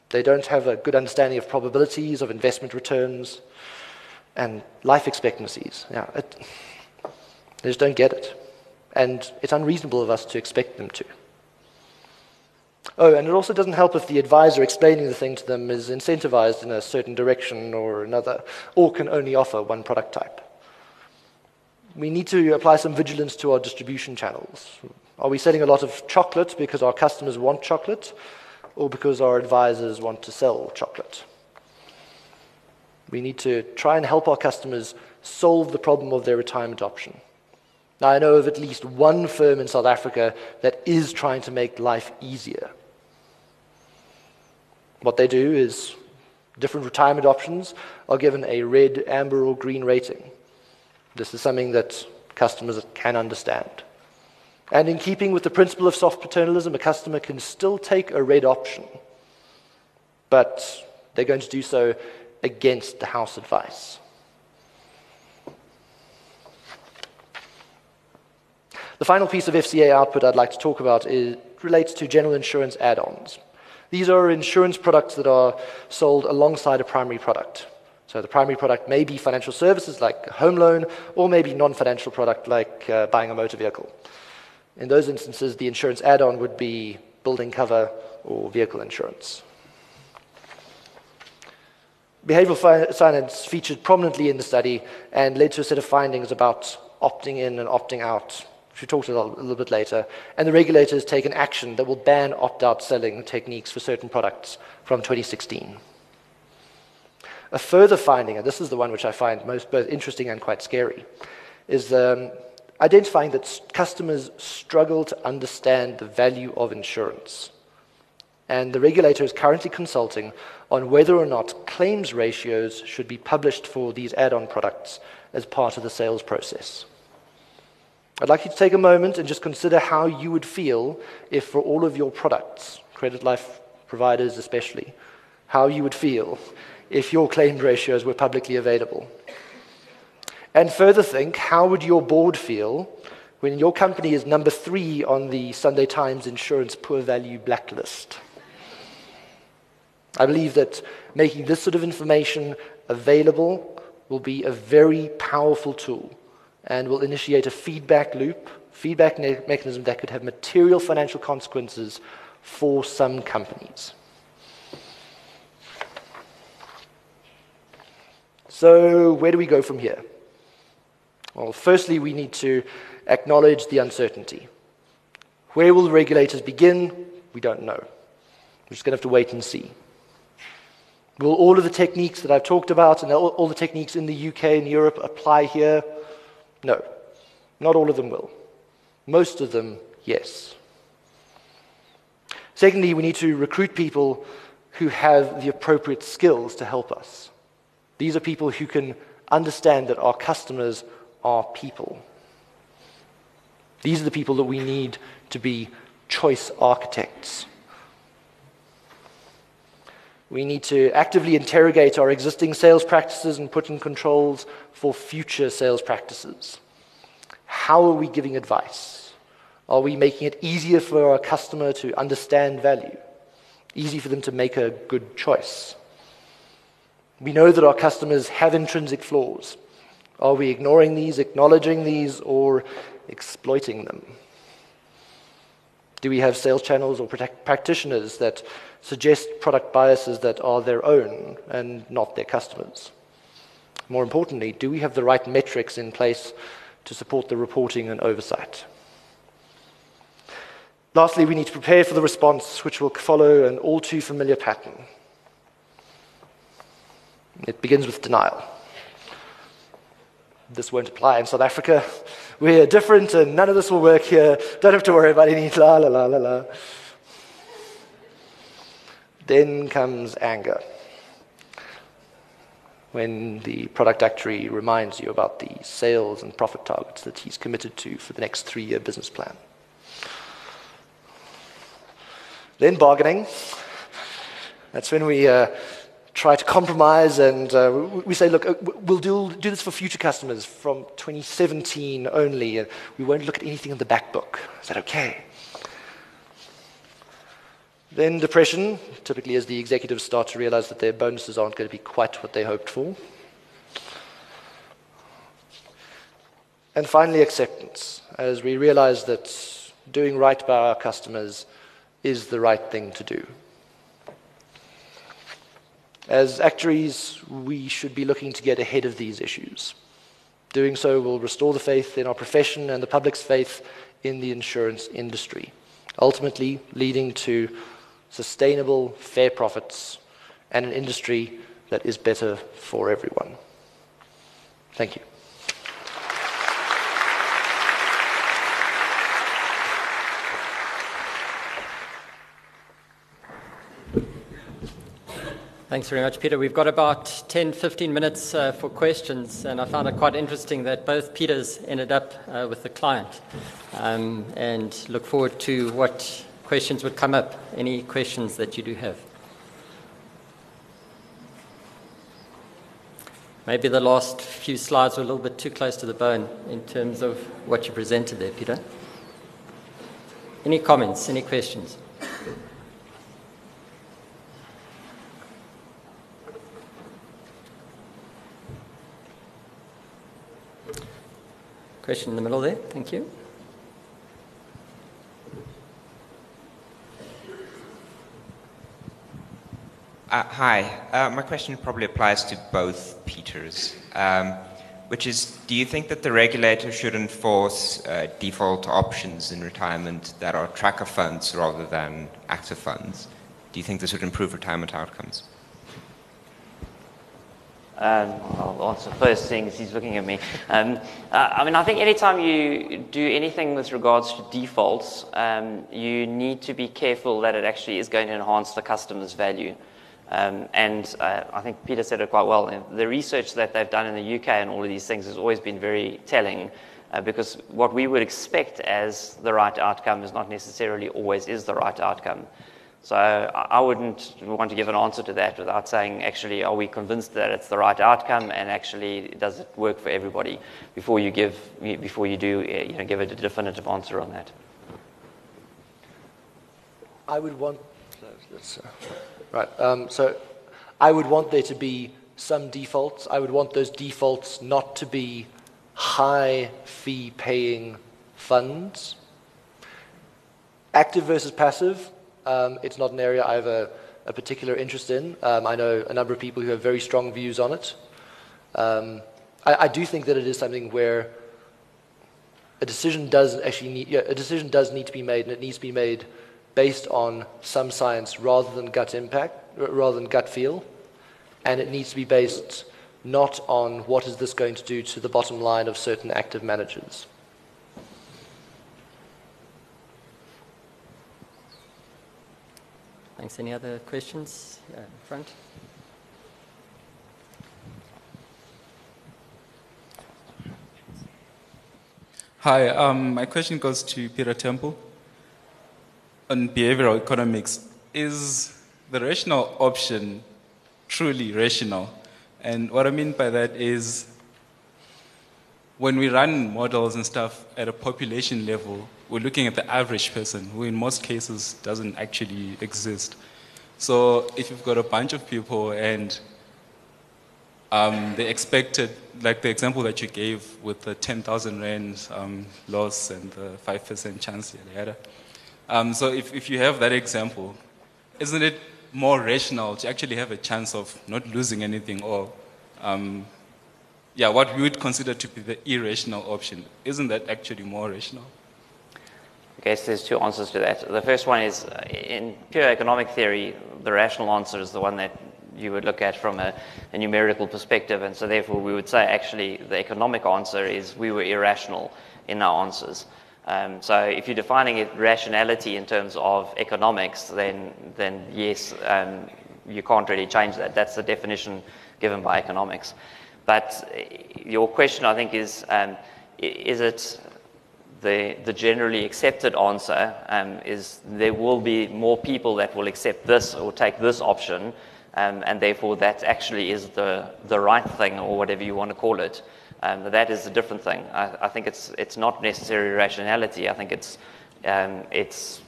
They don't have a good understanding of probabilities, of investment returns, and life expectancies. Yeah, it, they just don't get it. And it's unreasonable of us to expect them to. Oh, and it also doesn't help if the advisor explaining the thing to them is incentivized in a certain direction or another, or can only offer one product type. We need to apply some vigilance to our distribution channels. Are we selling a lot of chocolate because our customers want chocolate, or because our advisors want to sell chocolate? We need to try and help our customers solve the problem of their retirement option. Now, I know of at least one firm in South Africa that is trying to make life easier. What they do is different retirement options are given a red, amber, or green rating. This is something that customers can understand. And in keeping with the principle of soft paternalism, a customer can still take a red option, but they're going to do so against the house advice. The final piece of FCA output I'd like to talk about is, relates to general insurance add ons. These are insurance products that are sold alongside a primary product. So the primary product may be financial services like a home loan, or maybe non financial product like uh, buying a motor vehicle. In those instances, the insurance add on would be building cover or vehicle insurance. Behavioral finance featured prominently in the study and led to a set of findings about opting in and opting out we talked about a little bit later, and the regulator has taken action that will ban opt out selling techniques for certain products from 2016. A further finding, and this is the one which I find most both interesting and quite scary, is um, identifying that customers struggle to understand the value of insurance. And the regulator is currently consulting on whether or not claims ratios should be published for these add on products as part of the sales process. I'd like you to take a moment and just consider how you would feel if, for all of your products, credit life providers especially, how you would feel if your claimed ratios were publicly available. And further think, how would your board feel when your company is number three on the Sunday Times Insurance Poor Value Blacklist? I believe that making this sort of information available will be a very powerful tool and will initiate a feedback loop, feedback ne- mechanism that could have material financial consequences for some companies. So, where do we go from here? Well, firstly, we need to acknowledge the uncertainty. Where will the regulators begin? We don't know. We're just going to have to wait and see. Will all of the techniques that I've talked about and all, all the techniques in the UK and Europe apply here? No, not all of them will. Most of them, yes. Secondly, we need to recruit people who have the appropriate skills to help us. These are people who can understand that our customers are people. These are the people that we need to be choice architects. We need to actively interrogate our existing sales practices and put in controls for future sales practices. How are we giving advice? Are we making it easier for our customer to understand value? Easy for them to make a good choice? We know that our customers have intrinsic flaws. Are we ignoring these, acknowledging these, or exploiting them? Do we have sales channels or practitioners that suggest product biases that are their own and not their customers? More importantly, do we have the right metrics in place to support the reporting and oversight? Lastly, we need to prepare for the response, which will follow an all too familiar pattern. It begins with denial. This won't apply in South Africa. We're different and none of this will work here. Don't have to worry about any la la la la la. Then comes anger. When the product actuary reminds you about the sales and profit targets that he's committed to for the next three year business plan. Then bargaining. That's when we uh, try to compromise and uh, we say, look, uh, we'll do, do this for future customers from 2017 only. We won't look at anything in the back book. Is that okay? Then depression, typically as the executives start to realize that their bonuses aren't going to be quite what they hoped for. And finally, acceptance, as we realize that doing right by our customers is the right thing to do. As actuaries, we should be looking to get ahead of these issues. Doing so will restore the faith in our profession and the public's faith in the insurance industry, ultimately leading to sustainable, fair profits, and an industry that is better for everyone. Thank you. Thanks very much, Peter. We've got about 10, 15 minutes uh, for questions, and I found it quite interesting that both Peters ended up uh, with the client. Um, and look forward to what questions would come up. Any questions that you do have? Maybe the last few slides were a little bit too close to the bone in terms of what you presented there, Peter. Any comments? Any questions? Question in the middle there. Thank you. Uh, hi. Uh, my question probably applies to both Peters, um, which is Do you think that the regulator should enforce uh, default options in retirement that are tracker funds rather than active funds? Do you think this would improve retirement outcomes? Um, I'll answer first thing he's looking at me. Um, uh, I mean, I think anytime you do anything with regards to defaults, um, you need to be careful that it actually is going to enhance the customer's value. Um, and uh, I think Peter said it quite well. The research that they've done in the UK and all of these things has always been very telling uh, because what we would expect as the right outcome is not necessarily always is the right outcome. So I wouldn't want to give an answer to that without saying, actually, are we convinced that it's the right outcome, and actually, does it work for everybody? Before you give, before you do, uh, you know, give a definitive answer on that. I would want. Right. Um, so I would want there to be some defaults. I would want those defaults not to be high fee paying funds. Active versus passive, um, it's not an area I have a, a particular interest in. Um, I know a number of people who have very strong views on it. Um, I, I, do think that it is something where a decision does actually need, yeah, a decision does need to be made, and it needs to be made based on some science rather than gut impact, rather than gut feel, and it needs to be based not on what is this going to do to the bottom line of certain active managers. Thanks. Any other questions? Yeah, in front. Hi, um, my question goes to Peter Temple on behavioral economics. Is the rational option truly rational? And what I mean by that is when we run models and stuff at a population level, we're looking at the average person, who in most cases doesn't actually exist. So if you've got a bunch of people and um, they expected, like the example that you gave with the 10,000 rand um, loss and the 5% chance, yada, yada. Um, so if, if you have that example, isn't it more rational to actually have a chance of not losing anything or, um, yeah, what we would consider to be the irrational option? Isn't that actually more rational? I guess there's two answers to that. The first one is uh, in pure economic theory, the rational answer is the one that you would look at from a, a, numerical perspective, and so therefore we would say actually the economic answer is we were irrational in our answers. Um, so if you're defining it rationality in terms of economics, then then yes, um, you can't really change that. That's the definition given by economics. But your question, I think, is um, is it the, the generally accepted answer um, is there will be more people that will accept this or take this option um, and therefore that actually is the, the right thing, or whatever you want to call it. Um, that is a different thing. I, I, think it's, it's not necessarily rationality. I think it's, um, it's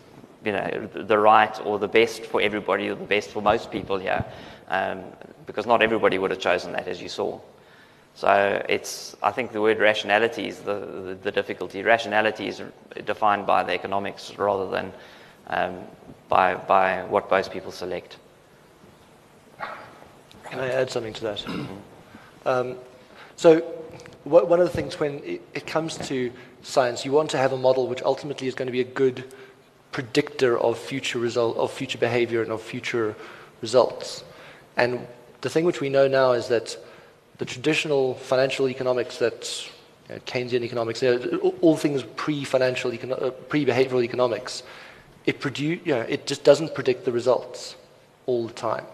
you know, the right or the best for everybody, or the best for most people here, um, because not everybody would have chosen that, as you saw. So it's, I think the word rationality is the, the, the difficulty. Rationality is defined by the economics rather than um, by, by what most people select. Can I add something to that? So, one of the things when it, comes to science, you want to have a model which ultimately is going to be a good predictor of future result, of future behavior, and of future results. And the thing which we know now is that the traditional financial economics that you know, Keynesian economics, you know, all things pre-financial, uh, pre-behavioral economics, it, produ- you know, it just doesn't predict the results all the time.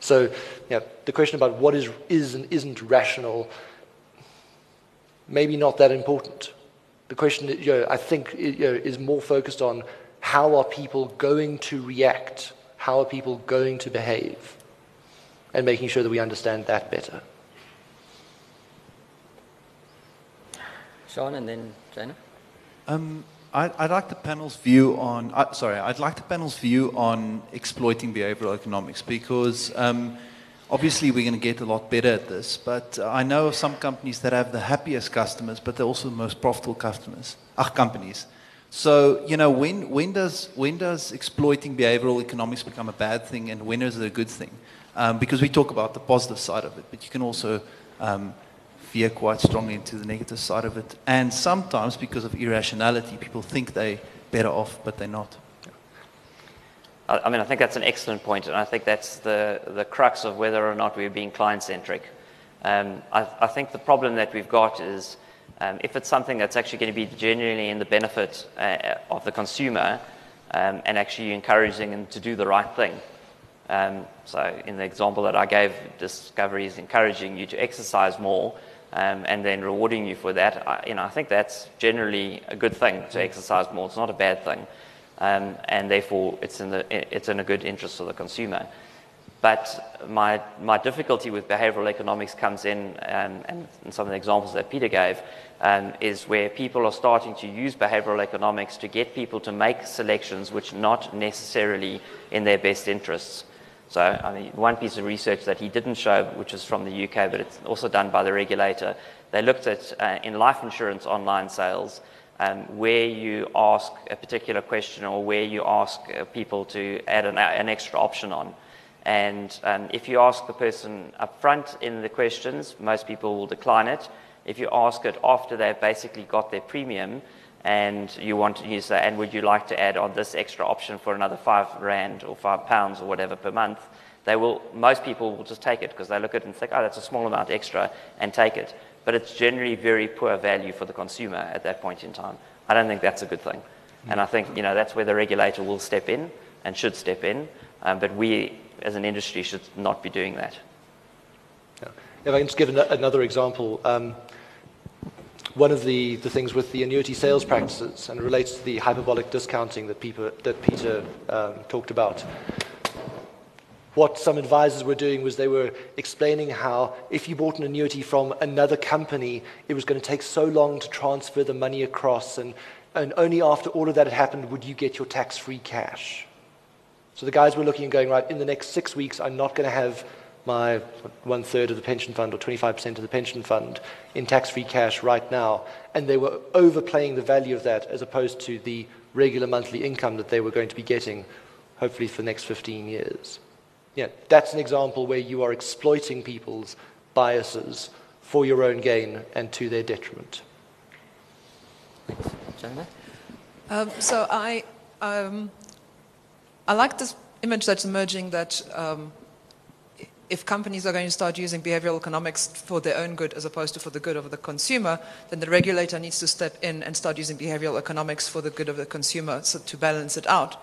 So yeah, the question about what is, is and isn't rational, maybe not that important. The question, you know, I think, you know, is more focused on how are people going to react? How are people going to behave? And making sure that we understand that better. Sean and then Jana. Um, I'd, I'd, like the panel's view on, uh, sorry, I'd like the panel's view on exploiting behavioral economics because um, obviously we're going to get a lot better at this. But I know of some companies that have the happiest customers, but they're also the most profitable customers, uh, companies. So, you know, when, when, does, when does exploiting behavioral economics become a bad thing and when is it a good thing? Um, because we talk about the positive side of it, but you can also um, veer quite strongly into the negative side of it. And sometimes, because of irrationality, people think they're better off, but they're not. I mean, I think that's an excellent point, and I think that's the, the crux of whether or not we're being client centric. Um, I, I, think the problem that we've got is um, if it's something that's actually going to be genuinely in the benefit uh, of the consumer um, and actually encouraging them to do the right thing. Um, so, in the example that I gave, Discovery is encouraging you to exercise more um, and then rewarding you for that, I, you know, I think that's generally a good thing to exercise more. It's not a bad thing, um, and therefore it's in the it's in a good interest of the consumer. But my my difficulty with behavioral economics comes in, um, and in some of the examples that Peter gave, um, is where people are starting to use behavioral economics to get people to make selections which are not necessarily in their best interests. So, I mean, one piece of research that he didn't show, which is from the UK, but it's also done by the regulator, they looked at uh, in life insurance online sales um, where you ask a particular question or where you ask uh, people to add an, an, extra option on. And um, if you ask the person up front in the questions, most people will decline it. If you ask it after they've basically got their premium, and you want to use that, and would you like to add on this extra option for another five rand or five pounds or whatever per month? They will, most people will just take it because they look at it and think, oh, that's a small amount extra, and take it. But it's generally very poor value for the consumer at that point in time. I don't think that's a good thing. And I think, you know, that's where the regulator will step in and should step in. Um, but we, as an industry, should not be doing that. Yeah. If I can just give an- another example. Um, one of the, the things with the annuity sales practices, and relates to the hyperbolic discounting that, people, that Peter um, talked about. What some advisors were doing was they were explaining how if you bought an annuity from another company, it was going to take so long to transfer the money across, and, and only after all of that had happened would you get your tax free cash. So the guys were looking and going, right, in the next six weeks, I'm not going to have my one third of the pension fund or 25% of the pension fund in tax free cash right now. And they were overplaying the value of that as opposed to the regular monthly income that they were going to be getting, hopefully, for the next 15 years. Yeah, that's an example where you are exploiting people's biases for your own gain and to their detriment. Um, so I, um, I like this image that's emerging that um, if companies are going to start using behavioral economics for their own good as opposed to for the good of the consumer, then the regulator needs to step in and start using behavioral economics for the good of the consumer so to balance it out.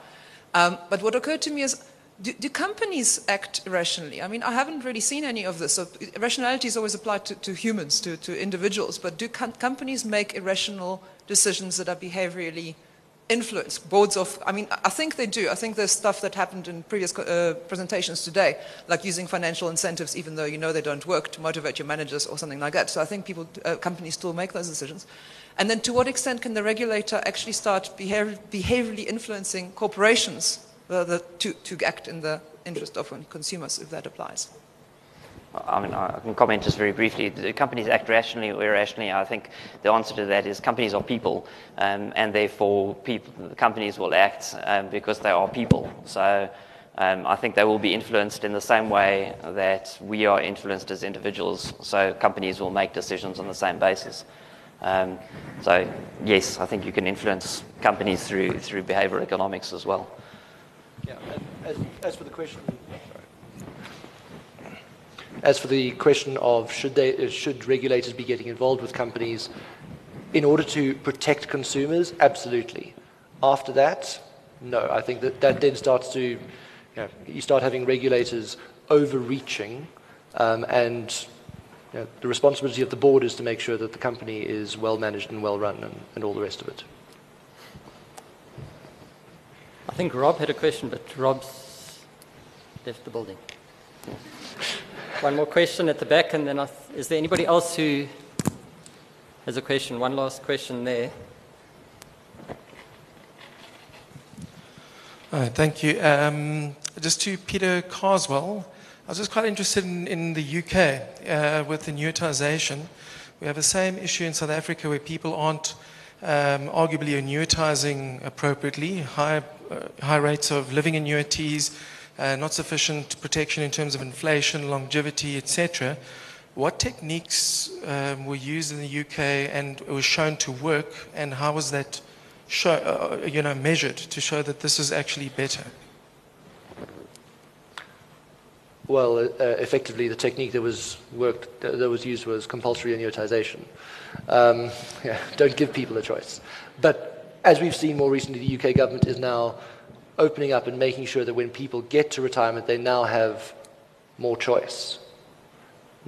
Um, but what occurred to me is do, do, companies act irrationally? I mean, I haven't really seen any of this. So irrationality is always applied to, to humans, to, to, individuals, but do com- companies make irrational decisions that are behaviorally influence boards of i mean i think they do. I think there's stuff that happened in previous uh, presentations today like using financial incentives even though you know they don't work to motivate your managers or something like that. So i think people uh, companies still make those decisions. And then to what extent can the regulator actually start behavior, behaviorally influencing corporations uh, the, to, to act in the interest of consumers if that applies I mean, I can comment just very briefly. Do companies act rationally or irrationally? I think the answer to that is companies are people, um, and therefore people, companies will act um, because they are people. So um, I think they will be influenced in the same way that we are influenced as individuals. So companies will make decisions on the same basis. Um, so yes, I think you can influence companies through through behavioral economics as well. Yeah. As, as for the question as for the question of should, they, uh, should regulators be getting involved with companies in order to protect consumers, absolutely. After that, no. I think that that then starts to, you, know, you start having regulators overreaching, um, and you know, the responsibility of the board is to make sure that the company is well managed and well run and, and all the rest of it. I think Rob had a question, but Rob's left the building. One more question at the back, and then is there anybody else who has a question? One last question there. Uh, thank you. Um, just to Peter Carswell, I was just quite interested in, in the UK uh, with annuitization. We have the same issue in South Africa where people aren't um, arguably annuitizing appropriately, high, uh, high rates of living annuities uh, not sufficient protection in terms of inflation, longevity, etc. What techniques um, were used in the UK and were shown to work, and how was that show, uh, you know, measured to show that this is actually better? Well, uh, effectively, the technique that was worked uh, that was used was compulsory annuitization. Um, yeah, don't give people a choice. But as we've seen more recently, the UK government is now opening up and making sure that when people get to retirement, they now have more choice.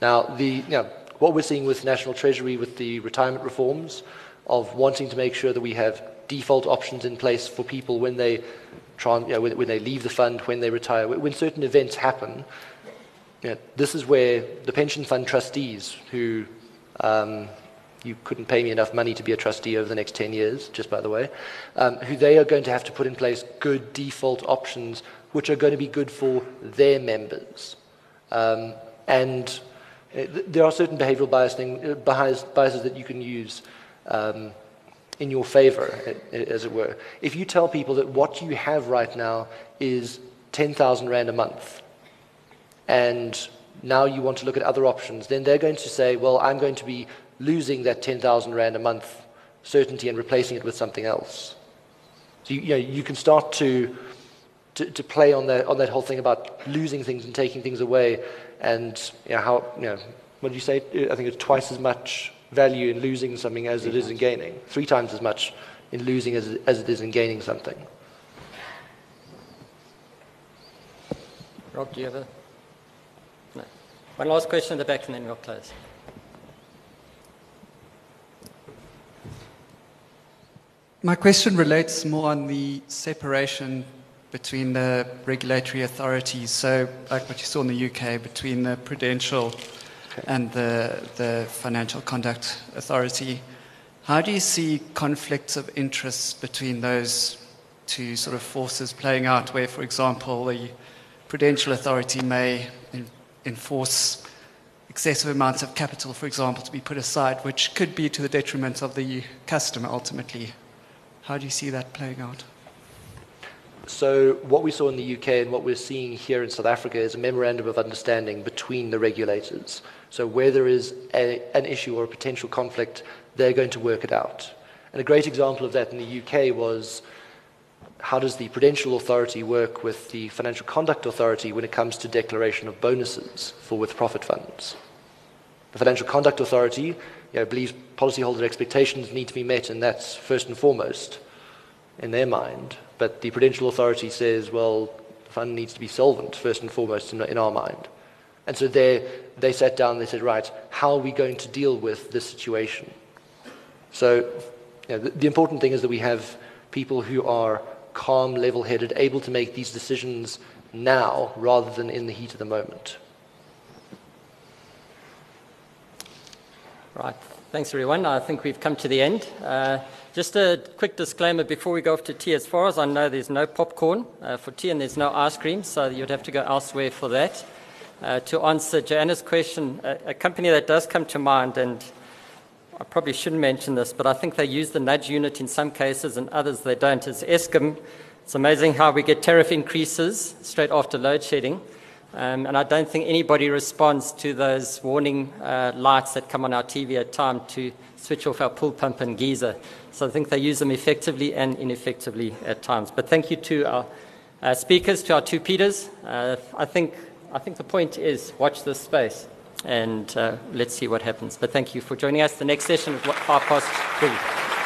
Now, the, you know, what we're seeing with National Treasury with the retirement reforms of wanting to make sure that we have default options in place for people when they, you know, when, when, they leave the fund, when they retire, when certain events happen. You know, this is where the pension fund trustees who um, you couldn't pay me enough money to be a trustee over the next 10 years, just by the way, um, who they are going to have to put in place good default options which are going to be good for their members. Um, and uh, there are certain behavioral biasing, uh, bias, biases that you can use um, in your favor, as it were. If you tell people that what you have right now is 10,000 Rand a month, and now you want to look at other options, then they're going to say, well, I'm going to be losing that 10,000 Rand a month certainty and replacing it with something else. So you, you, know, you can start to, to, to, play on that, on that whole thing about losing things and taking things away and you know, how, you know, what did you say? I think it's twice as much value in losing something as it is in gaining. Three times as much in losing as, as it is in gaining something. Rob, do you have a... No. One last question at the back and then we'll close. My question relates more on the separation between the regulatory authorities. So, like what you saw in the UK, between the Prudential and the, the Financial Conduct Authority. How do you see conflicts of interest between those two sort of forces playing out, where, for example, the Prudential Authority may en- enforce excessive amounts of capital, for example, to be put aside, which could be to the detriment of the customer ultimately? How do you see that playing out? So, what we saw in the UK and what we're seeing here in South Africa is a memorandum of understanding between the regulators. So, where there is a, an issue or a potential conflict, they're going to work it out. And a great example of that in the UK was how does the Prudential Authority work with the Financial Conduct Authority when it comes to declaration of bonuses for with profit funds? The Financial Conduct Authority you know, believes policyholder expectations need to be met, and that's first and foremost in their mind. But the Prudential Authority says, well, the fund needs to be solvent, first and foremost, in, in our mind. And so they, they sat down, and they said, right, how are we going to deal with this situation? So you know, the, the important thing is that we have people who are calm, level headed, able to make these decisions now rather than in the heat of the moment. Right. Thanks, everyone. I think we've come to the end. Uh, just a quick disclaimer before we go off to tea. As far as I know, there's no popcorn uh, for tea and there's no ice cream, so you'd have to go elsewhere for that. Uh, to answer Joanna's question, a, a, company that does come to mind, and I probably shouldn't mention this, but I think they use the nudge unit in some cases and others they don't, is Eskom. It's amazing how we get tariff increases straight after load shedding. Um, and I don't think anybody responds to those warning uh, lights that come on our TV at time to switch off our pool pump and geyser. So I think they use them effectively and ineffectively at times. But thank you to our uh, speakers, to our two Peters. Uh, I, think, I think the point is watch this space and uh, let's see what happens. But thank you for joining us. The next session is five past three.